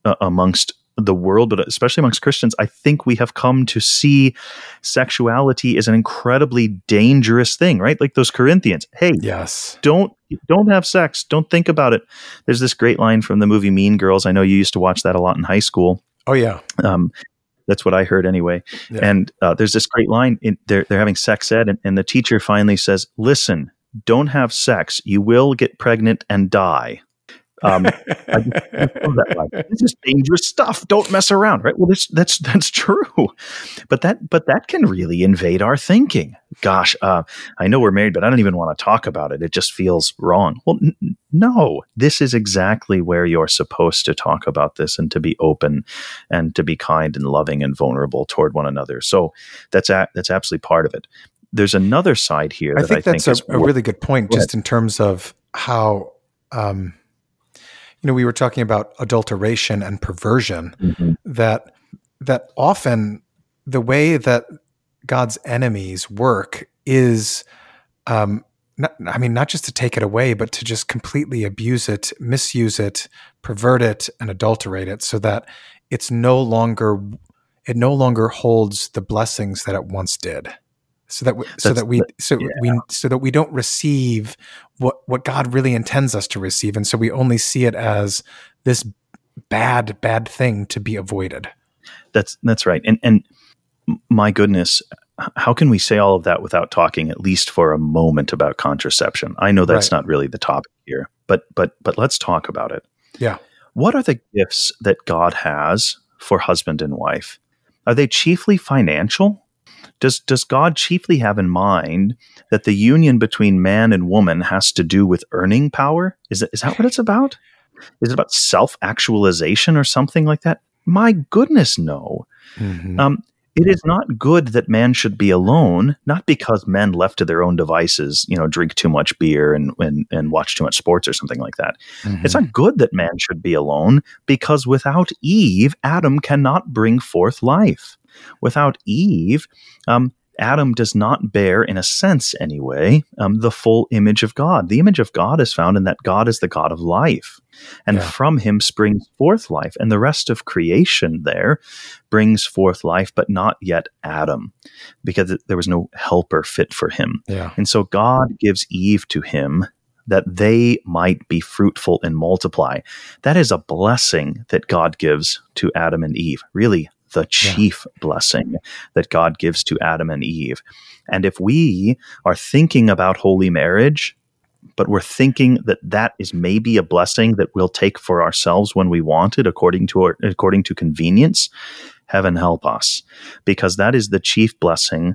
uh, amongst the world, but especially amongst Christians, I think we have come to see sexuality as an incredibly dangerous thing, right? Like those Corinthians. Hey, yes, don't don't have sex. Don't think about it. There's this great line from the movie Mean Girls. I know you used to watch that a lot in high school. Oh yeah. Um, that's what I heard anyway. Yeah. And uh, there's this great line. In, they're they're having sex ed, and, and the teacher finally says, "Listen, don't have sex. You will get pregnant and die." Um, I just, I this is dangerous stuff. Don't mess around, right? Well, this, that's that's true, but that but that can really invade our thinking. Gosh, uh, I know we're married, but I don't even want to talk about it. It just feels wrong. Well, n- no, this is exactly where you're supposed to talk about this and to be open and to be kind and loving and vulnerable toward one another. So that's a, that's absolutely part of it. There's another side here. I that think I that's think a, a really good point, just in terms of how. Um, you know, we were talking about adulteration and perversion. Mm-hmm. That that often the way that God's enemies work is, um, not, I mean, not just to take it away, but to just completely abuse it, misuse it, pervert it, and adulterate it, so that it's no longer it no longer holds the blessings that it once did so that we, so that we so yeah. we so that we don't receive what what God really intends us to receive, and so we only see it as this bad bad thing to be avoided. That's that's right, and and my goodness, how can we say all of that without talking at least for a moment about contraception? I know that's right. not really the topic here, but but but let's talk about it. Yeah, what are the gifts that God has for husband and wife? Are they chiefly financial? Does does God chiefly have in mind that the union between man and woman has to do with earning power? Is that, is that what it's about? Is it about self actualization or something like that? My goodness, no. Mm-hmm. Um, it is not good that man should be alone, not because men left to their own devices, you know, drink too much beer and and, and watch too much sports or something like that. Mm-hmm. It's not good that man should be alone because without Eve, Adam cannot bring forth life. Without Eve, um, Adam does not bear, in a sense anyway, um, the full image of God. The image of God is found in that God is the God of life. And yeah. from him springs forth life. And the rest of creation there brings forth life, but not yet Adam, because there was no helper fit for him. Yeah. And so God gives Eve to him that they might be fruitful and multiply. That is a blessing that God gives to Adam and Eve. Really, the chief yeah. blessing that God gives to Adam and Eve. And if we are thinking about holy marriage, but we're thinking that that is maybe a blessing that we'll take for ourselves when we want it according to our, according to convenience, heaven help us, because that is the chief blessing.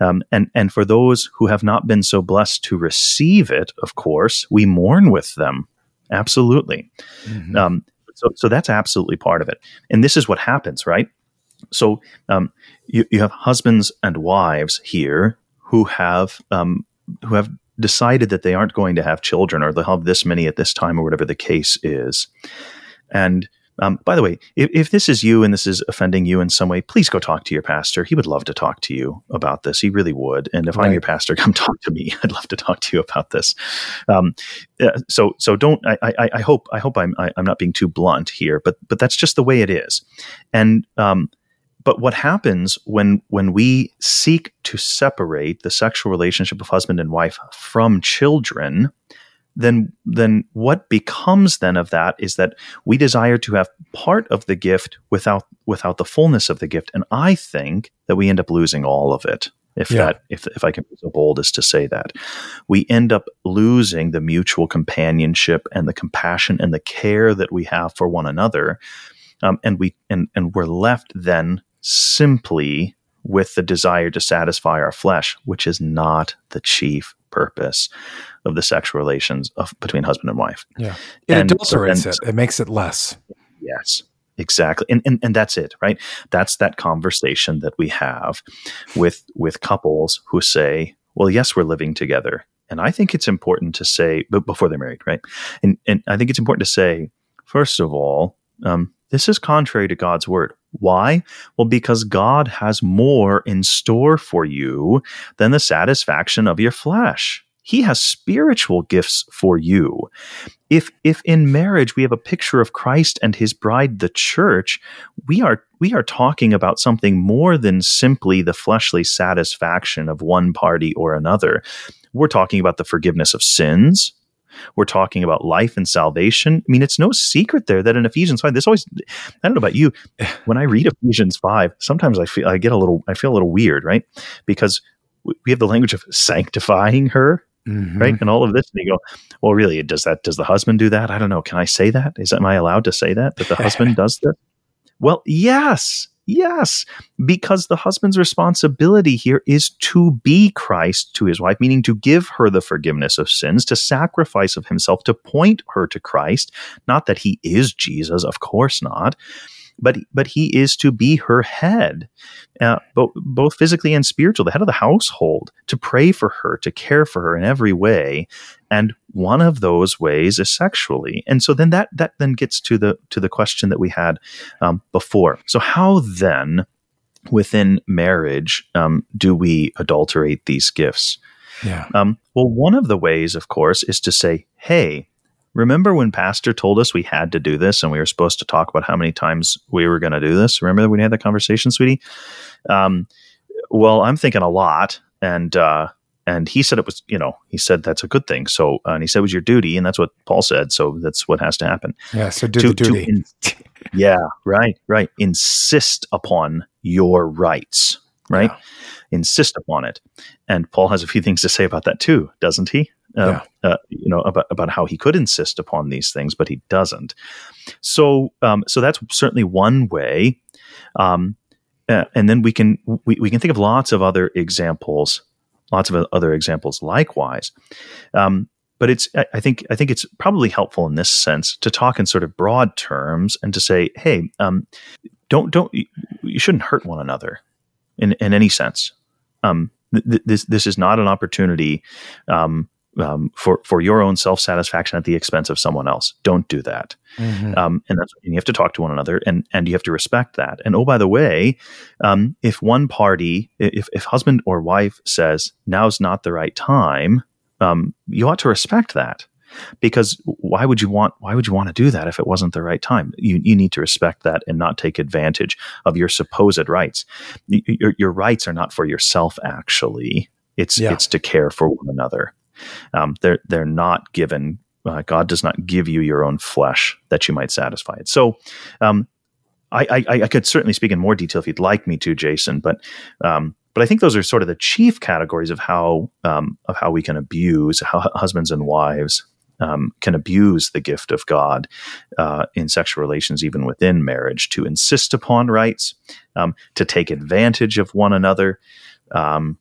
Um, and and for those who have not been so blessed to receive it, of course, we mourn with them. Absolutely. Mm-hmm. Um, so, so that's absolutely part of it. And this is what happens, right? So um, you, you have husbands and wives here who have um, who have decided that they aren't going to have children or they'll have this many at this time or whatever the case is. And um, by the way, if, if, this is you and this is offending you in some way, please go talk to your pastor. He would love to talk to you about this. He really would. And if right. I'm your pastor, come talk to me. I'd love to talk to you about this. Um, so, so don't. I, I, I hope. I hope I'm. I, am i am not being too blunt here, but but that's just the way it is. And um, but what happens when when we seek to separate the sexual relationship of husband and wife from children, then then what becomes then of that is that we desire to have part of the gift without without the fullness of the gift, and I think that we end up losing all of it. If yeah. that if if I can be so bold as to say that, we end up losing the mutual companionship and the compassion and the care that we have for one another. Um, and we and and we're left then simply with the desire to satisfy our flesh, which is not the chief purpose of the sexual relations of between husband and wife. Yeah. It and, adulterates and, it. It makes it less. Yes. Exactly. And, and and that's it, right? That's that conversation that we have with with couples who say, Well, yes, we're living together. And I think it's important to say, but before they're married, right? And and I think it's important to say, first of all, um, this is contrary to God's word. Why? Well, because God has more in store for you than the satisfaction of your flesh. He has spiritual gifts for you. If if in marriage we have a picture of Christ and his bride the church, we are we are talking about something more than simply the fleshly satisfaction of one party or another. We're talking about the forgiveness of sins, we're talking about life and salvation. I mean, it's no secret there that in Ephesians 5, this always, I don't know about you, when I read Ephesians 5, sometimes I feel, I get a little, I feel a little weird, right? Because we have the language of sanctifying her. Mm-hmm. Right. And all of this. And you go, well, really, does that, does the husband do that? I don't know. Can I say that? Is, am I allowed to say that, that the husband does this? Well, yes. Yes, because the husband's responsibility here is to be Christ to his wife, meaning to give her the forgiveness of sins, to sacrifice of himself, to point her to Christ. Not that he is Jesus, of course not, but but he is to be her head, uh, both both physically and spiritual, the head of the household, to pray for her, to care for her in every way, and one of those ways is sexually. And so then that that then gets to the to the question that we had um, before. So how then within marriage um, do we adulterate these gifts? Yeah. Um, well, one of the ways, of course, is to say, "Hey, Remember when Pastor told us we had to do this and we were supposed to talk about how many times we were going to do this? Remember when we had that conversation, sweetie? Um, well, I'm thinking a lot. And, uh, and he said it was, you know, he said that's a good thing. So, uh, and he said it was your duty, and that's what Paul said. So that's what has to happen. Yeah. So do to, the duty. In, yeah. Right. Right. Insist upon your rights. Right. Yeah. Insist upon it. And Paul has a few things to say about that too, doesn't he? uh, yeah. uh, you know, about, about how he could insist upon these things, but he doesn't. So, um, so that's certainly one way. Um, uh, and then we can we, we can think of lots of other examples, lots of other examples likewise. Um, but it's I think I think it's probably helpful in this sense to talk in sort of broad terms and to say, hey, um, don't don't you shouldn't hurt one another in in any sense. Um, th- this this is not an opportunity um, um, for for your own self satisfaction at the expense of someone else. Don't do that. Mhm. Um, and that's and you have to talk to one another, and and you have to respect that. And oh, by the way, um, if one party, if if husband or wife says now's not the right time, um, you ought to respect that. Because why would you want why would you want to do that if it wasn't the right time? You you need to respect that and not take advantage of your supposed rights. Your, your rights are not for yourself. Actually, it's Yeah. it's to care for one another. Um, they're they're not given. Uh, God does not give you your own flesh that you might satisfy it. So, um, I, I, I could certainly speak in more detail if you'd like me to, Jason. But um, but I think those are sort of the chief categories of how um, of how we can abuse how husbands and wives um, can abuse the gift of God uh, in sexual relations, even within marriage, to insist upon rights, um, to take advantage of one another. Um,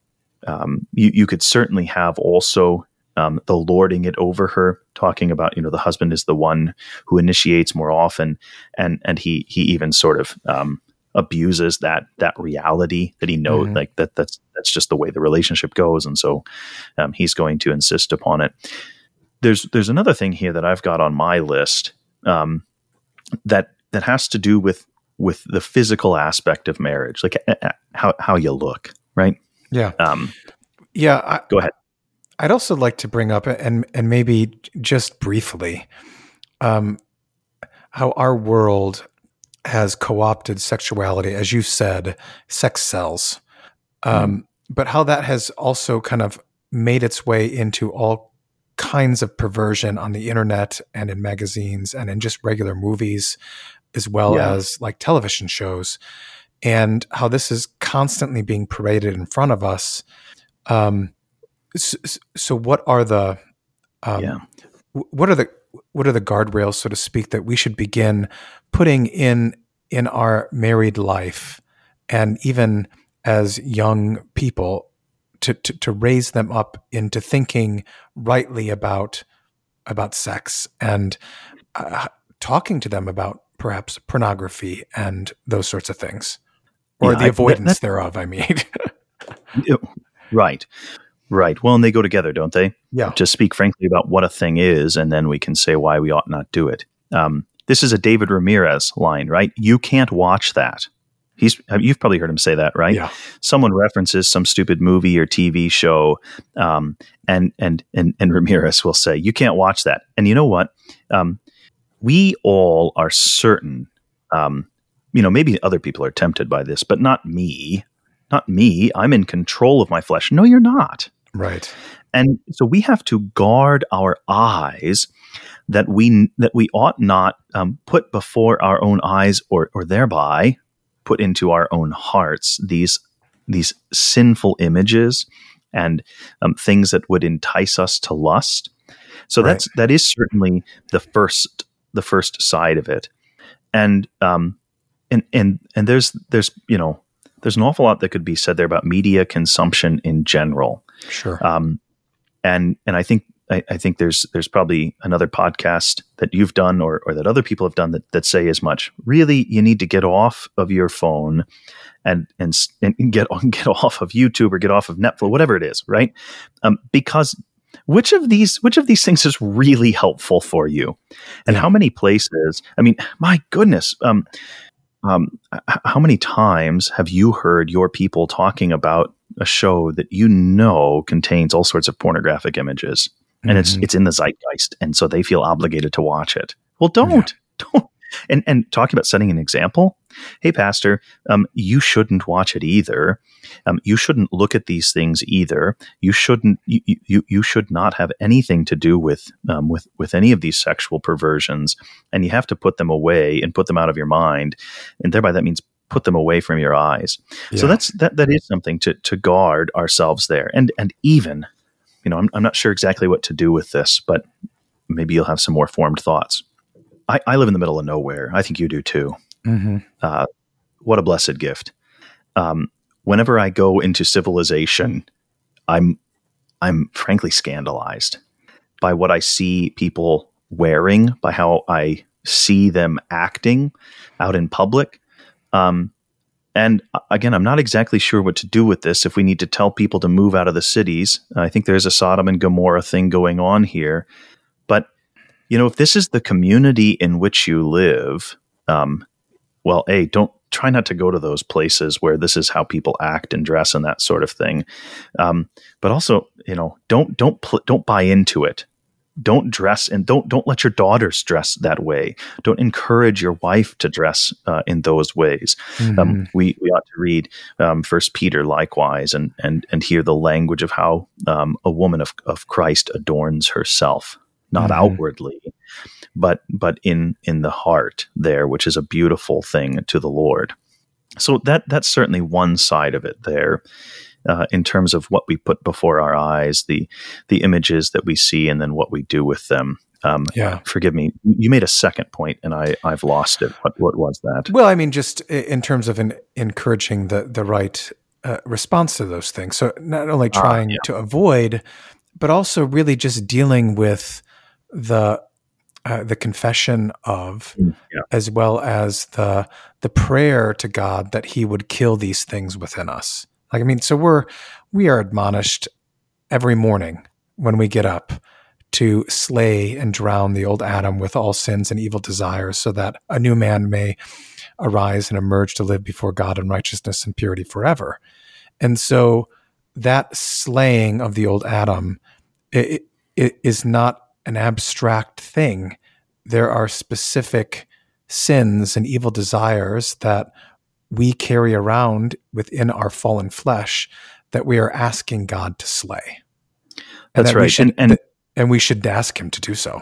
um, you, you could certainly have also um, the lording it over her, talking about you know the husband is the one who initiates more often, and and he he even sort of um, abuses that that reality that he knows Mhm. like that that's that's just the way the relationship goes, and so um, he's going to insist upon it. There's there's another thing here that I've got on my list um, that that has to do with with the physical aspect of marriage, like uh, how how you look, right? Yeah. Um, Yeah. I, Go ahead. I'd also like to bring up and and maybe just briefly um, how our world has co-opted sexuality, as you said, sex sells, um, but how that has also kind of made its way into all kinds of perversion on the internet and in magazines and in just regular movies, as well Yeah. as like television shows, and how this is constantly being paraded in front of us. Um, so, so what are the um, Yeah. what are the what are the guardrails so to speak that we should begin putting in in our married life and even as young people to, to to raise them up into thinking rightly about about sex and uh, talking to them about perhaps pornography and those sorts of things or Yeah, the I- that- avoidance thereof i mean Right. Right. Well, and they go together, don't they? yeah To speak frankly about what a thing is, and then we can say why we ought not do it. Um, this is a David Ramirez line, right? You can't watch that. He's you've probably heard him say that, right? Yeah. Someone references some stupid movie or TV show, um, and and and and Ramirez will say, "You can't watch that." And you know what? Um, we all are certain. Um, you know, maybe other people are tempted by this, but not me. Not me. I'm in control of my flesh. No, you're not. right And so we have to guard our eyes that we that we ought not um, put before our own eyes, or or thereby put into our own hearts these these sinful images and um, things that would entice us to lust. So Right. that's that is certainly the first the first side of it, and um, and and and there's there's you know there's an awful lot that could be said there about media consumption in general. sure Um, and and I think I, I think there's there's probably another podcast that you've done or, or that other people have done that, that say as much. Really, you need to get off of your phone and and and get on get off of YouTube or get off of Netflix, whatever it is, right? Um, because which of these which of these things is really helpful for you, and Yeah. how many places? I mean, my goodness. Um, um, how many times have you heard your people talking about a show that you know contains all sorts of pornographic images? And it's Mhm. it's in the zeitgeist and so they feel obligated to watch it. Well don't don't and and talking about setting an example hey pastor um, you shouldn't watch it either. Um, you shouldn't look at these things either. You shouldn't you, you you should not have anything to do with um, with with any of these sexual perversions and you have to put them away and put them out of your mind and thereby that means put them away from your eyes. So that's that that is something to to guard ourselves there. And and even you know I'm, I'm not sure exactly what to do with this but maybe you'll have some more formed thoughts. I, I live in the middle of nowhere. I think you do too Mhm. uh, what a blessed gift um, whenever i go into civilization i'm i'm frankly scandalized by what i see people wearing by how i see them acting out in public um, and again, I'm not exactly sure what to do with this. If we need to tell people to move out of the cities, I think there's a Sodom and Gomorrah thing going on here. But you know, if this is the community in which you live, um, well, a don't try not to go to those places where this is how people act and dress and that sort of thing. Um, but also, you know, don't don't pl- don't buy into it don't dress and don't don't let your daughters dress that way. Don't encourage your wife to dress uh, in those ways. Um, mm-hmm. Um, we we ought to read um, First Peter likewise and and and hear the language of how um, a woman of of Christ adorns herself, not mm-hmm. outwardly, but but in in the heart there, which is a beautiful thing to the Lord. So that that's certainly one side of it there uh, in terms of what we put before our eyes, the the images that we see, and then what we do with them. Um, yeah. Forgive me. You made a second point, and I I've lost it. What what was that? Well, I mean, just in terms of an, encouraging the the right uh, response to those things. So not only ah, trying uh, yeah. to avoid, but also really just dealing with the uh, the confession of, mm, yeah. as well as the the prayer to God that He would kill these things within us. Like, I mean, so we're, we are admonished every morning when we get up to slay and drown the old Adam with all sins and evil desires so that a new man may arise and emerge to live before God in righteousness and purity forever. And so that slaying of the old Adam it, it is not an abstract thing. There are specific sins and evil desires that we carry around within our fallen flesh that we are asking God to slay. And That's that right. Should, and, and, and we should ask him to do so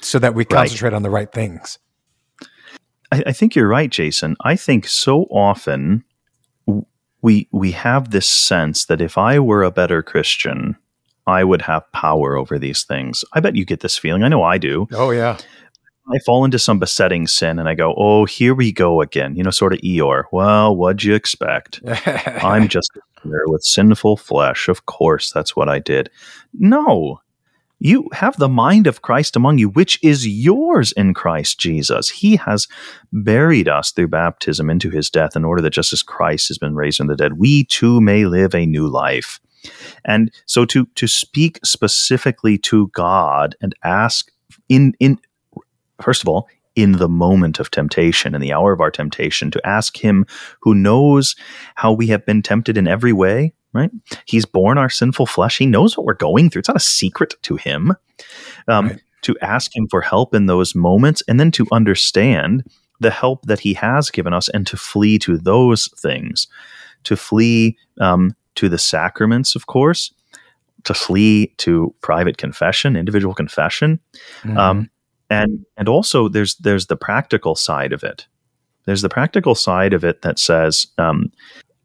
so that we concentrate right. on the right things. I, I think you're right, Jason. I think so often we we have this sense that if I were a better Christian, I would have power over these things. I bet you get this feeling. I know I do. Oh yeah. I fall into some besetting sin and I go, oh, here we go again. You know, sort of Eeyore. Well, what'd you expect? I'm just there with sinful flesh. Of course, that's what I did. No, you have the mind of Christ among you, which is yours in Christ Jesus. He has buried us through baptism into his death in order that just as Christ has been raised from the dead, we too may live a new life. And so to to speak specifically to God and ask in in first of all, in the moment of temptation, in the hour of our temptation, to ask Him who knows how we have been tempted in every way, right? He's borne our sinful flesh. He knows what we're going through. It's not a secret to Him. Um, right. To ask Him for help in those moments and then to understand the help that He has given us and to flee to those things, to flee um, to the sacraments, of course, to flee to private confession, individual confession. Mm-hmm. Um, and and also there's there's the practical side of it. There's the practical side of it that says um,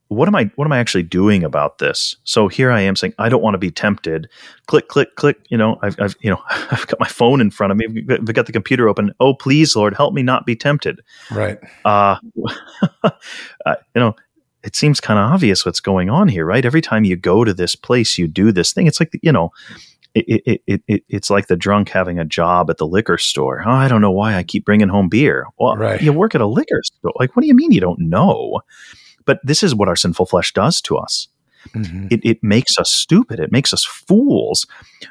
what am i what am i actually doing about this? So here i am saying i don't want to be tempted. Click click click you know i've, I've you know i've got my phone in front of me. I've got the computer open. Oh please lord help me not be tempted. Right. Uh, uh you know it seems kind of obvious what's going on here right every time you go to this place you do this thing it's like you know it, it, it, it's like the drunk having a job at the liquor store. Oh, I don't know why I keep bringing home beer. Well, right. you work at a liquor store. Like, what do you mean you don't know? But this is what our sinful flesh does to us. Mm-hmm. It, it makes us stupid. It makes us fools,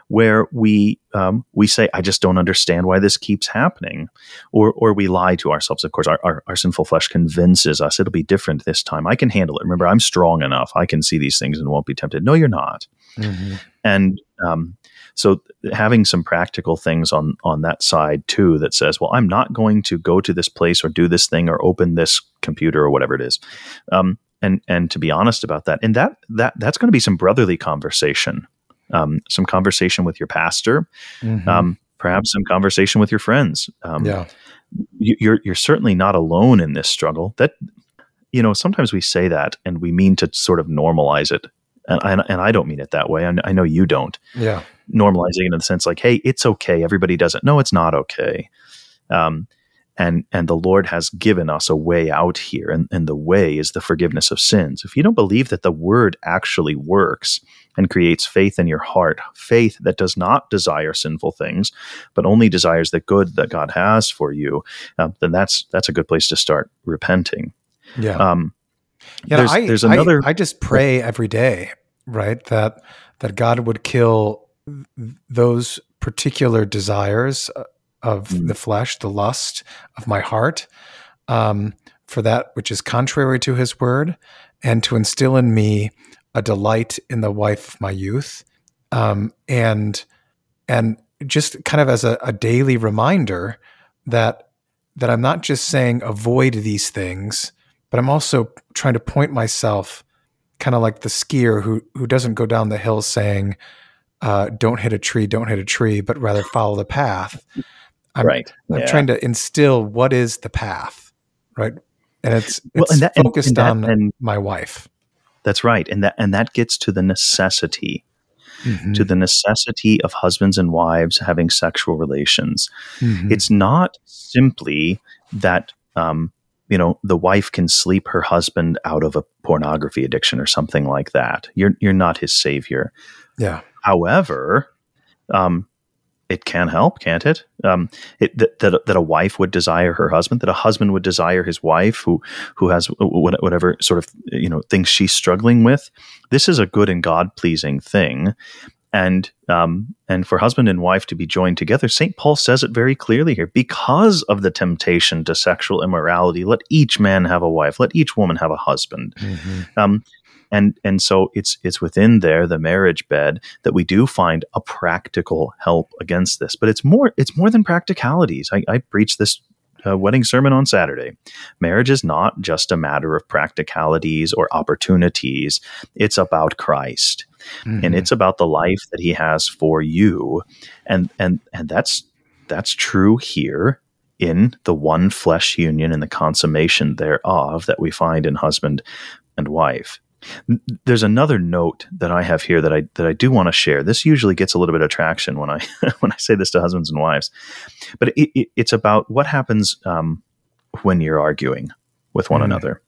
where we um, we say, "I just don't understand why this keeps happening," or or we lie to ourselves. Of course, our, our, our sinful flesh convinces us it'll be different this time. I can handle it. Remember, I'm strong enough. I can see these things and won't be tempted. No, you're not. Mm-hmm. And um, so having some practical things on on that side too that says, well, I'm not going to go to this place or do this thing or open this computer or whatever it is. Um, and and to be honest about that, and that that that's going to be some brotherly conversation, um, some conversation with your pastor, mm-hmm. um, perhaps some conversation with your friends. Um, yeah, you, you're you're certainly not alone in this struggle. That you know sometimes we say that and we mean to sort of normalize it and, and, and I don't mean it that way. I, I know you don't. Yeah, normalizing it in the sense like, hey, it's okay. Everybody does it. No, it's not okay. Um, and and the Lord has given us a way out here, and, and the way is the forgiveness of sins. If you don't believe that the Word actually works and creates faith in your heart, faith that does not desire sinful things, but only desires the good that God has for you, uh, then that's that's a good place to start repenting. Yeah. Um, Yeah, there's, I, there's another. I, I just pray every day, right? That that God would kill those particular desires uh, of mm. the flesh, the lust of my heart, um, for that which is contrary to His word, and to instill in me a delight in the wife of my youth, um, and and just kind of as a, a daily reminder that that I'm not just saying avoid these things, but I'm also trying to point myself kind of like the skier who who doesn't go down the hill saying uh, don't hit a tree, don't hit a tree, but rather follow the path. I'm, right. I'm yeah. trying to instill what is the path, right? And it's, it's well, and that, focused and, and that, on and my wife. That's right, and that and that gets to the necessity mm-hmm. to the necessity of husbands and wives having sexual relations. Mm-hmm. It's not simply that um, you know the wife can sleep her husband out of a pornography addiction or something like that. You're you're not his savior. Yeah. However, um, it can help, can't it? Um, it that, that, that a wife would desire her husband, that a husband would desire his wife, who who has whatever sort of you know things she's struggling with. This is a good and God pleasing thing, and um, and for husband and wife to be joined together. Saint Paul says it very clearly here: because of the temptation to sexual immorality, let each man have a wife, let each woman have a husband. Mm-hmm. Um, and and so it's it's within there the marriage bed that we do find a practical help against this. But it's more it's more than practicalities. I, I preach this uh, wedding sermon on saturday. Marriage is not just a matter of practicalities or opportunities. It's about christ. Mm-hmm. and it's about the life that he has for you. And and and that's that's true here in the one flesh union and the consummation thereof that we find in husband and wife there's another note that I have here that I that I do want to share. This usually gets a little bit of traction when I when I say this to husbands and wives, but it, it, it's about what happens um, when you're arguing with one mm. another.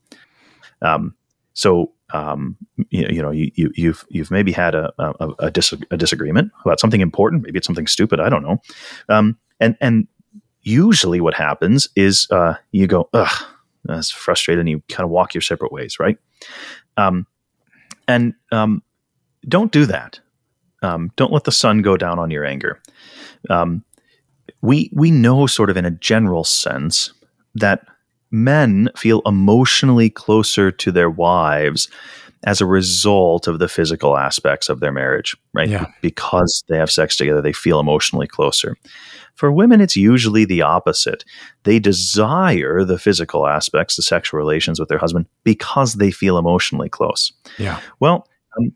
Um, so um, you, you, know you, you have you've, you've maybe had a a, a, dis- a, disagreement about something important. Maybe it's something stupid. I don't know. Um, and and usually what happens is uh, you go ugh. That's frustrated, and you kind of walk your separate ways, right? Um, and um, don't do that. Um, don't let the sun go down on your anger. Um, we we know, sort of in a general sense, that men feel emotionally closer to their wives as a result of the physical aspects of their marriage, right? Yeah. Because they have sex together, they feel emotionally closer. For women, it's usually the opposite. They desire the physical aspects, the sexual relations with their husband, because they feel emotionally close. Yeah. Well, um,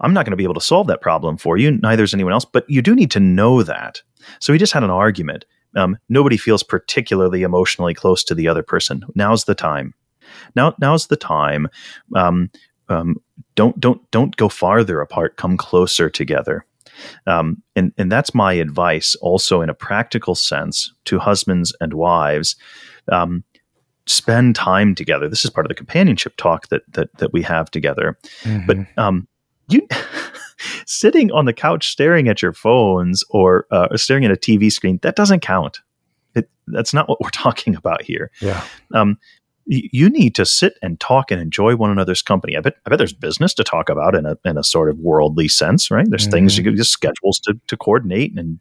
I'm not going to be able to solve that problem for you. Neither is anyone else, but you do need to know that. So we just had an argument. Um, nobody feels particularly emotionally close to the other person. Now's the time. Now, now's the time. Um, um, don't don't don't go farther apart. Come closer together. Um, and, and that's my advice also in a practical sense to husbands and wives. Um, spend time together. This is part of the companionship talk that, that, that we have together. Mm-hmm. But, um, you sitting on the couch staring at your phones or uh, staring at a TV screen, that doesn't count. It, that's not what we're talking about here. Yeah. Um, you need to sit and talk and enjoy one another's company. I bet, I bet there's business to talk about in a, in a sort of worldly sense, right? There's mm-hmm. things you mm-hmm. just schedules to, to coordinate and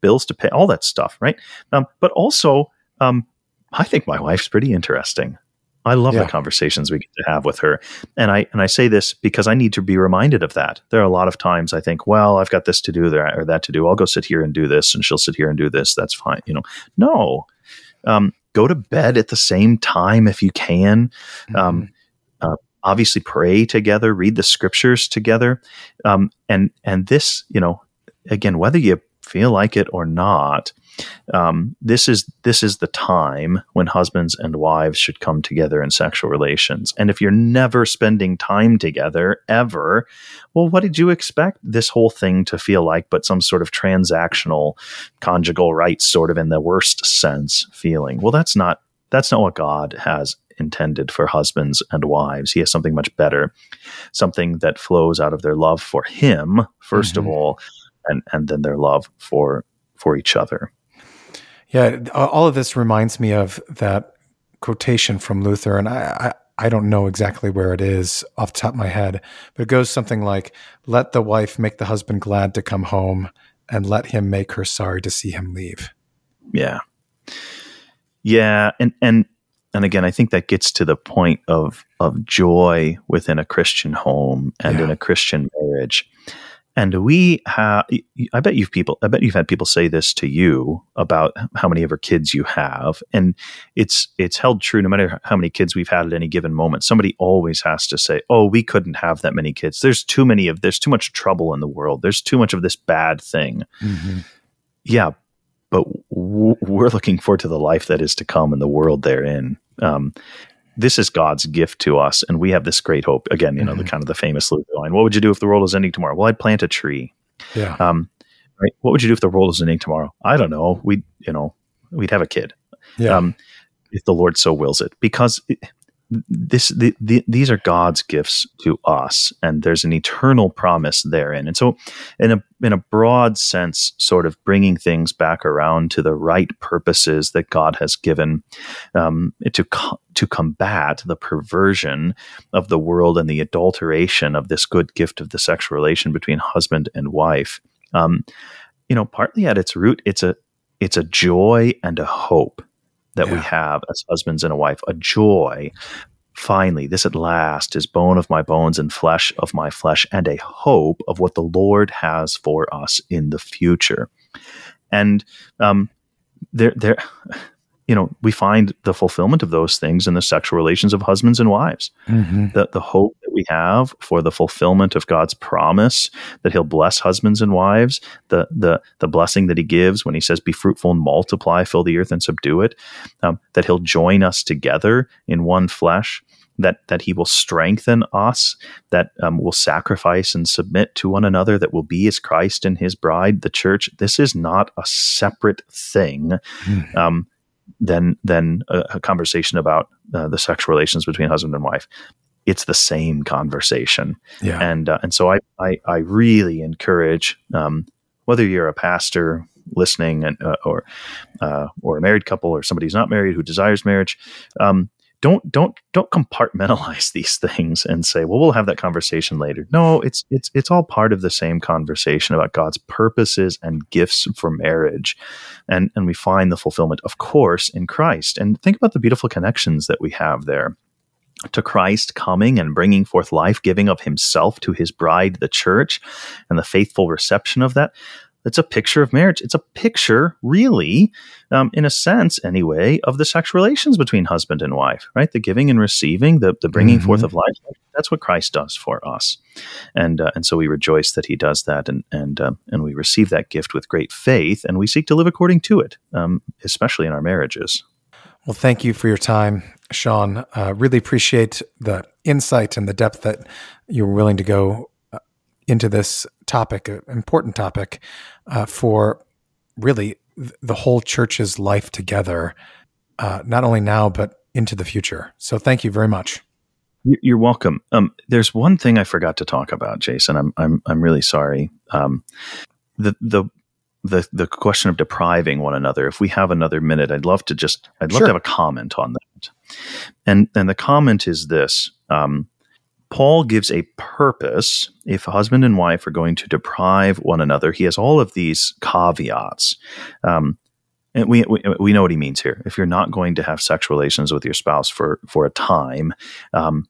bills to pay, all that stuff, right? Um, but also, um, I think my wife's pretty interesting. I love yeah. the conversations we get to have with her. And I and I say this because I need to be reminded of that. There are a lot of times I think, well, I've got this to do there or that to do. I'll go sit here and do this and she'll sit here and do this. That's fine. You know, no. Um, go to bed at the same time if you can. Mm-hmm. Um, uh, obviously, pray together, read the scriptures together, um, and and this, you know, again, whether you feel like it or not, um, this is this is the time when husbands and wives should come together in sexual relations. And if you're never spending time together ever, well, what did you expect this whole thing to feel like? But some sort of transactional conjugal rights, sort of in the worst sense, feeling. Well, that's not that's not what God has intended for husbands and wives. He has something much better, something that flows out of their love for Him 1st mm-hmm. of all, and and then their love for for each other. Yeah, all of this reminds me of that quotation from Luther, and I, I don't know exactly where it is off the top of my head, but it goes something like, let the wife make the husband glad to come home and let him make her sorry to see him leave. Yeah. Yeah. And, and, and again, I think that gets to the point of, of joy within a Christian home and yeah. in a Christian marriage. And we have, I bet you've people, I bet you've had people say this to you about how many ever kids you have. And it's, it's held true no matter how many kids we've had at any given moment. Somebody always has to say, Oh, we couldn't have that many kids. There's too many of, there's too much trouble in the world. There's too much of this bad thing. Mm-hmm. Yeah. But w- we're looking forward to the life that is to come and the world they're. Um, this is God's gift to us, and we have this great hope. Again, you know, mm-hmm. the kind of the famous Luther line: "What would you do if the world was ending tomorrow?" Well, I'd plant a tree. Yeah. Um, right. What would you do if the world was ending tomorrow? I don't know. We, you know, we'd have a kid. Yeah. Um, if the Lord so wills it, because it, this the, the, these are God's gifts to us, and there's an eternal promise therein. And so, in a in a broad sense, sort of bringing things back around to the right purposes that God has given um, to co- to combat the perversion of the world and the adulteration of this good gift of the sexual relation between husband and wife. Um, you know, partly at its root, it's a it's a joy and a hope that yeah. we have as husbands and a wife, a joy. Finally, this at last is bone of my bones and flesh of my flesh, and a hope of what the Lord has for us in the future. And um, there, there, you know, we find the fulfillment of those things in the sexual relations of husbands and wives. Mm-hmm. The, the hope that we have for the fulfillment of God's promise that He'll bless husbands and wives, the the the blessing that He gives when He says, "Be fruitful and multiply, fill the earth and subdue it," um, that He'll join us together in one flesh. That, that he will strengthen us, that um, will sacrifice and submit to one another, that will be as Christ and his bride, the church. This is not a separate thing. Mm. Um, than than a, a conversation about uh, the sexual relations between husband and wife. It's the same conversation, yeah. and uh, and so I, I, I really encourage um, whether you're a pastor listening and uh, or uh, or a married couple or somebody who's not married who desires marriage. Um, don't don't don't compartmentalize these things and say well we'll have that conversation later. No it's it's it's all part of the same conversation about god's purposes and gifts for marriage. And and we find the fulfillment of course in christ. And think about the beautiful connections that we have there. To Christ coming and bringing forth life, giving of himself to his bride, the church, and the faithful reception of that. It's a picture of marriage. It's a picture, really, um, in a sense anyway, of the sexual relations between husband and wife, right? The giving and receiving, the, the bringing mm-hmm. forth of life. That's what Christ does for us. And, uh, and so we rejoice that he does that and, and, uh, and we receive that gift with great faith and we seek to live according to it, um, especially in our marriages. Well, thank you for your time, Sean. Uh, really appreciate the insight and the depth that you were willing to go into this topic, an important topic uh, for really the whole church's life together, uh, not only now, but into the future. So thank you very much. You're welcome. Um, there's one thing I forgot to talk about, Jason. I'm I'm I'm really sorry. Um, the the the the question of depriving one another. If we have another minute, I'd love to just I'd love sure. to have a comment on that. And and the comment is this: um, Paul gives a purpose if husband and wife are going to deprive one another. He has all of these caveats. Um, and we, we, we know what he means here. If you're not going to have sexual relations with your spouse for for a time, um,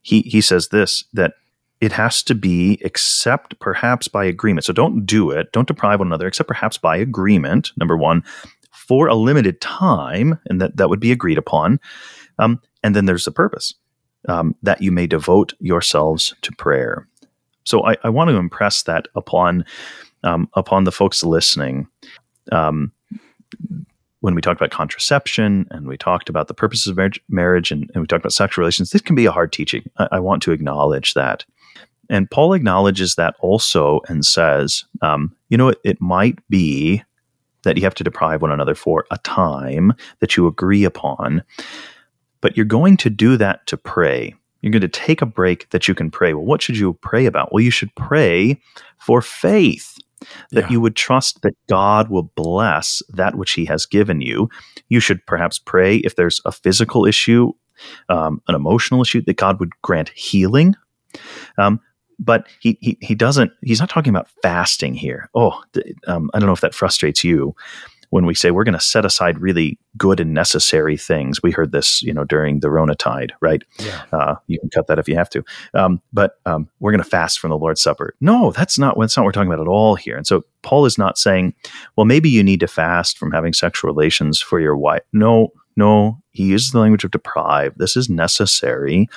he he says this that it has to be except perhaps by agreement. So don't do it. Don't deprive one another except perhaps by agreement. Number one, for a limited time, and that that would be agreed upon. Um, and then there's the purpose um, that you may devote yourselves to prayer. So I, I want to impress that upon um, upon the folks listening. Um, when we talked about contraception and we talked about the purposes of marriage, marriage and, and, we talked about sexual relations, this can be a hard teaching. I, I, want to acknowledge that. And Paul acknowledges that also and says, um, you know, it, it might be that you have to deprive one another for a time that you agree upon. But you're going to do that to pray. You're going to take a break that you can pray. Well, what should you pray about? Well, you should pray for faith that yeah. you would trust that God will bless that which He has given you. You should perhaps pray if there's a physical issue um, an emotional issue, that God would grant healing. Um, but he, he he doesn't. He's not talking about fasting here. Oh, um, I don't know if that frustrates you when we say we're going to set aside really good and necessary things. We heard this, you know, during the Rona tide, right? Yeah. Uh, you can cut that if you have to. Um, but um, we're going to fast from the Lord's Supper. No, that's not that's not what we're talking about at all here. And so Paul is not saying, well, maybe you need to fast from having sexual relations for your wife. No, no, he uses the language of deprive. This is necessary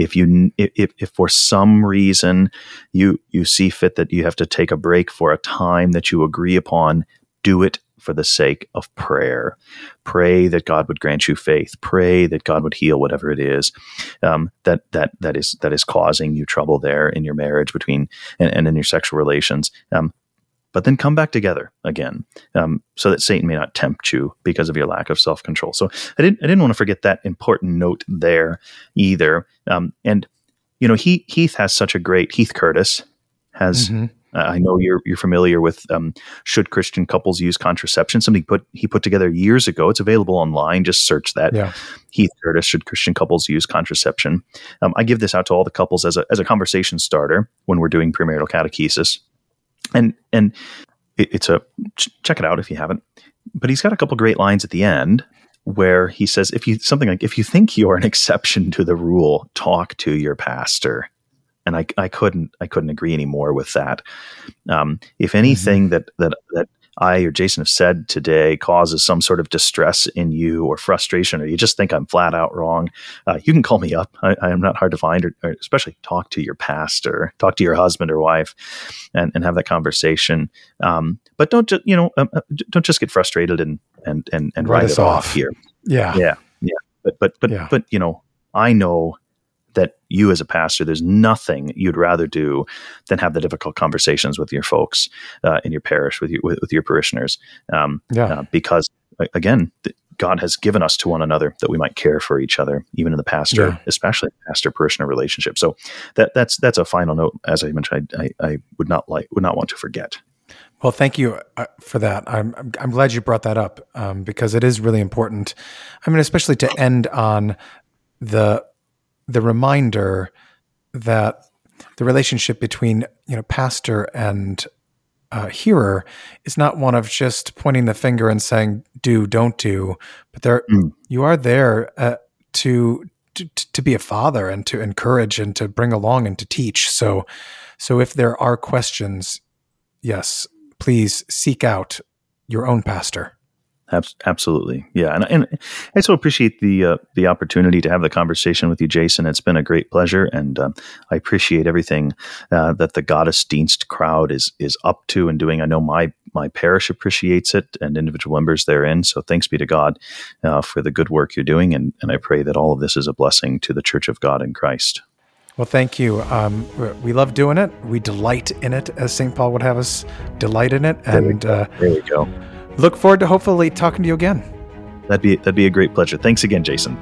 if you if, if for some reason you you see fit that you have to take a break for a time that you agree upon do it for the sake of prayer pray that god would grant you faith pray that god would heal whatever it is um, that that that is that is causing you trouble there in your marriage between and, and in your sexual relations um, but then come back together again, um, so that Satan may not tempt you because of your lack of self control. So I didn't I didn't want to forget that important note there either. Um, and you know, he, Heath has such a great Heath Curtis has. Mm-hmm. Uh, I know you're you're familiar with um, should Christian couples use contraception? Something put he put together years ago. It's available online. Just search that. Yeah. Heath Curtis. Should Christian couples use contraception? Um, I give this out to all the couples as a as a conversation starter when we're doing premarital catechesis and and it, it's a check it out if you haven't. But he's got a couple great lines at the end where he says, if you something like if you think you're an exception to the rule, talk to your pastor. And I, I couldn't I couldn't agree anymore with that. Um, if anything mm-hmm. that that that I or Jason have said today causes some sort of distress in you or frustration, or you just think I'm flat out wrong, uh, you can call me up. I, I, am not hard to find, or, or, especially talk to your pastor, talk to your husband or wife, and, and have that conversation. Um, but don't just you know um, uh, don't just get frustrated and and and, and write, write it off. off here. Yeah, yeah, yeah. But but but yeah. but you know, I know that you as a pastor, there's nothing you'd rather do than have the difficult conversations with your folks uh, in your parish, with, you, with, with your parishioners. Um, yeah. Uh, because again, God has given us to one another that we might care for each other, even in the pastor, yeah. especially pastor parishioner relationship. So that that's that's a final note. As I mentioned, I, I, I would not like would not want to forget. Well, thank you uh, for that. I'm I'm glad you brought that up um, because it is really important. I mean, especially to end on the the reminder that the relationship between you know pastor and uh, hearer is not one of just pointing the finger and saying do don't do but there mm. you are there uh, to, to to be a father and to encourage and to bring along and to teach so so if there are questions yes please seek out your own pastor Absolutely, yeah, and, and I so appreciate the uh, the opportunity to have the conversation with you, Jason. It's been a great pleasure, and uh, I appreciate everything uh, that the Gottesdienst crowd is is up to and doing. I know my my parish appreciates it, and individual members therein. So thanks be to God uh, for the good work you're doing, and and I pray that all of this is a blessing to the Church of God in Christ. Well, thank you. Um, we love doing it. We delight in it, as St. Paul would have us delight in it. And there we go. There we go look forward to hopefully talking to you again. That'd be that'd be a great pleasure. Thanks again, Jason.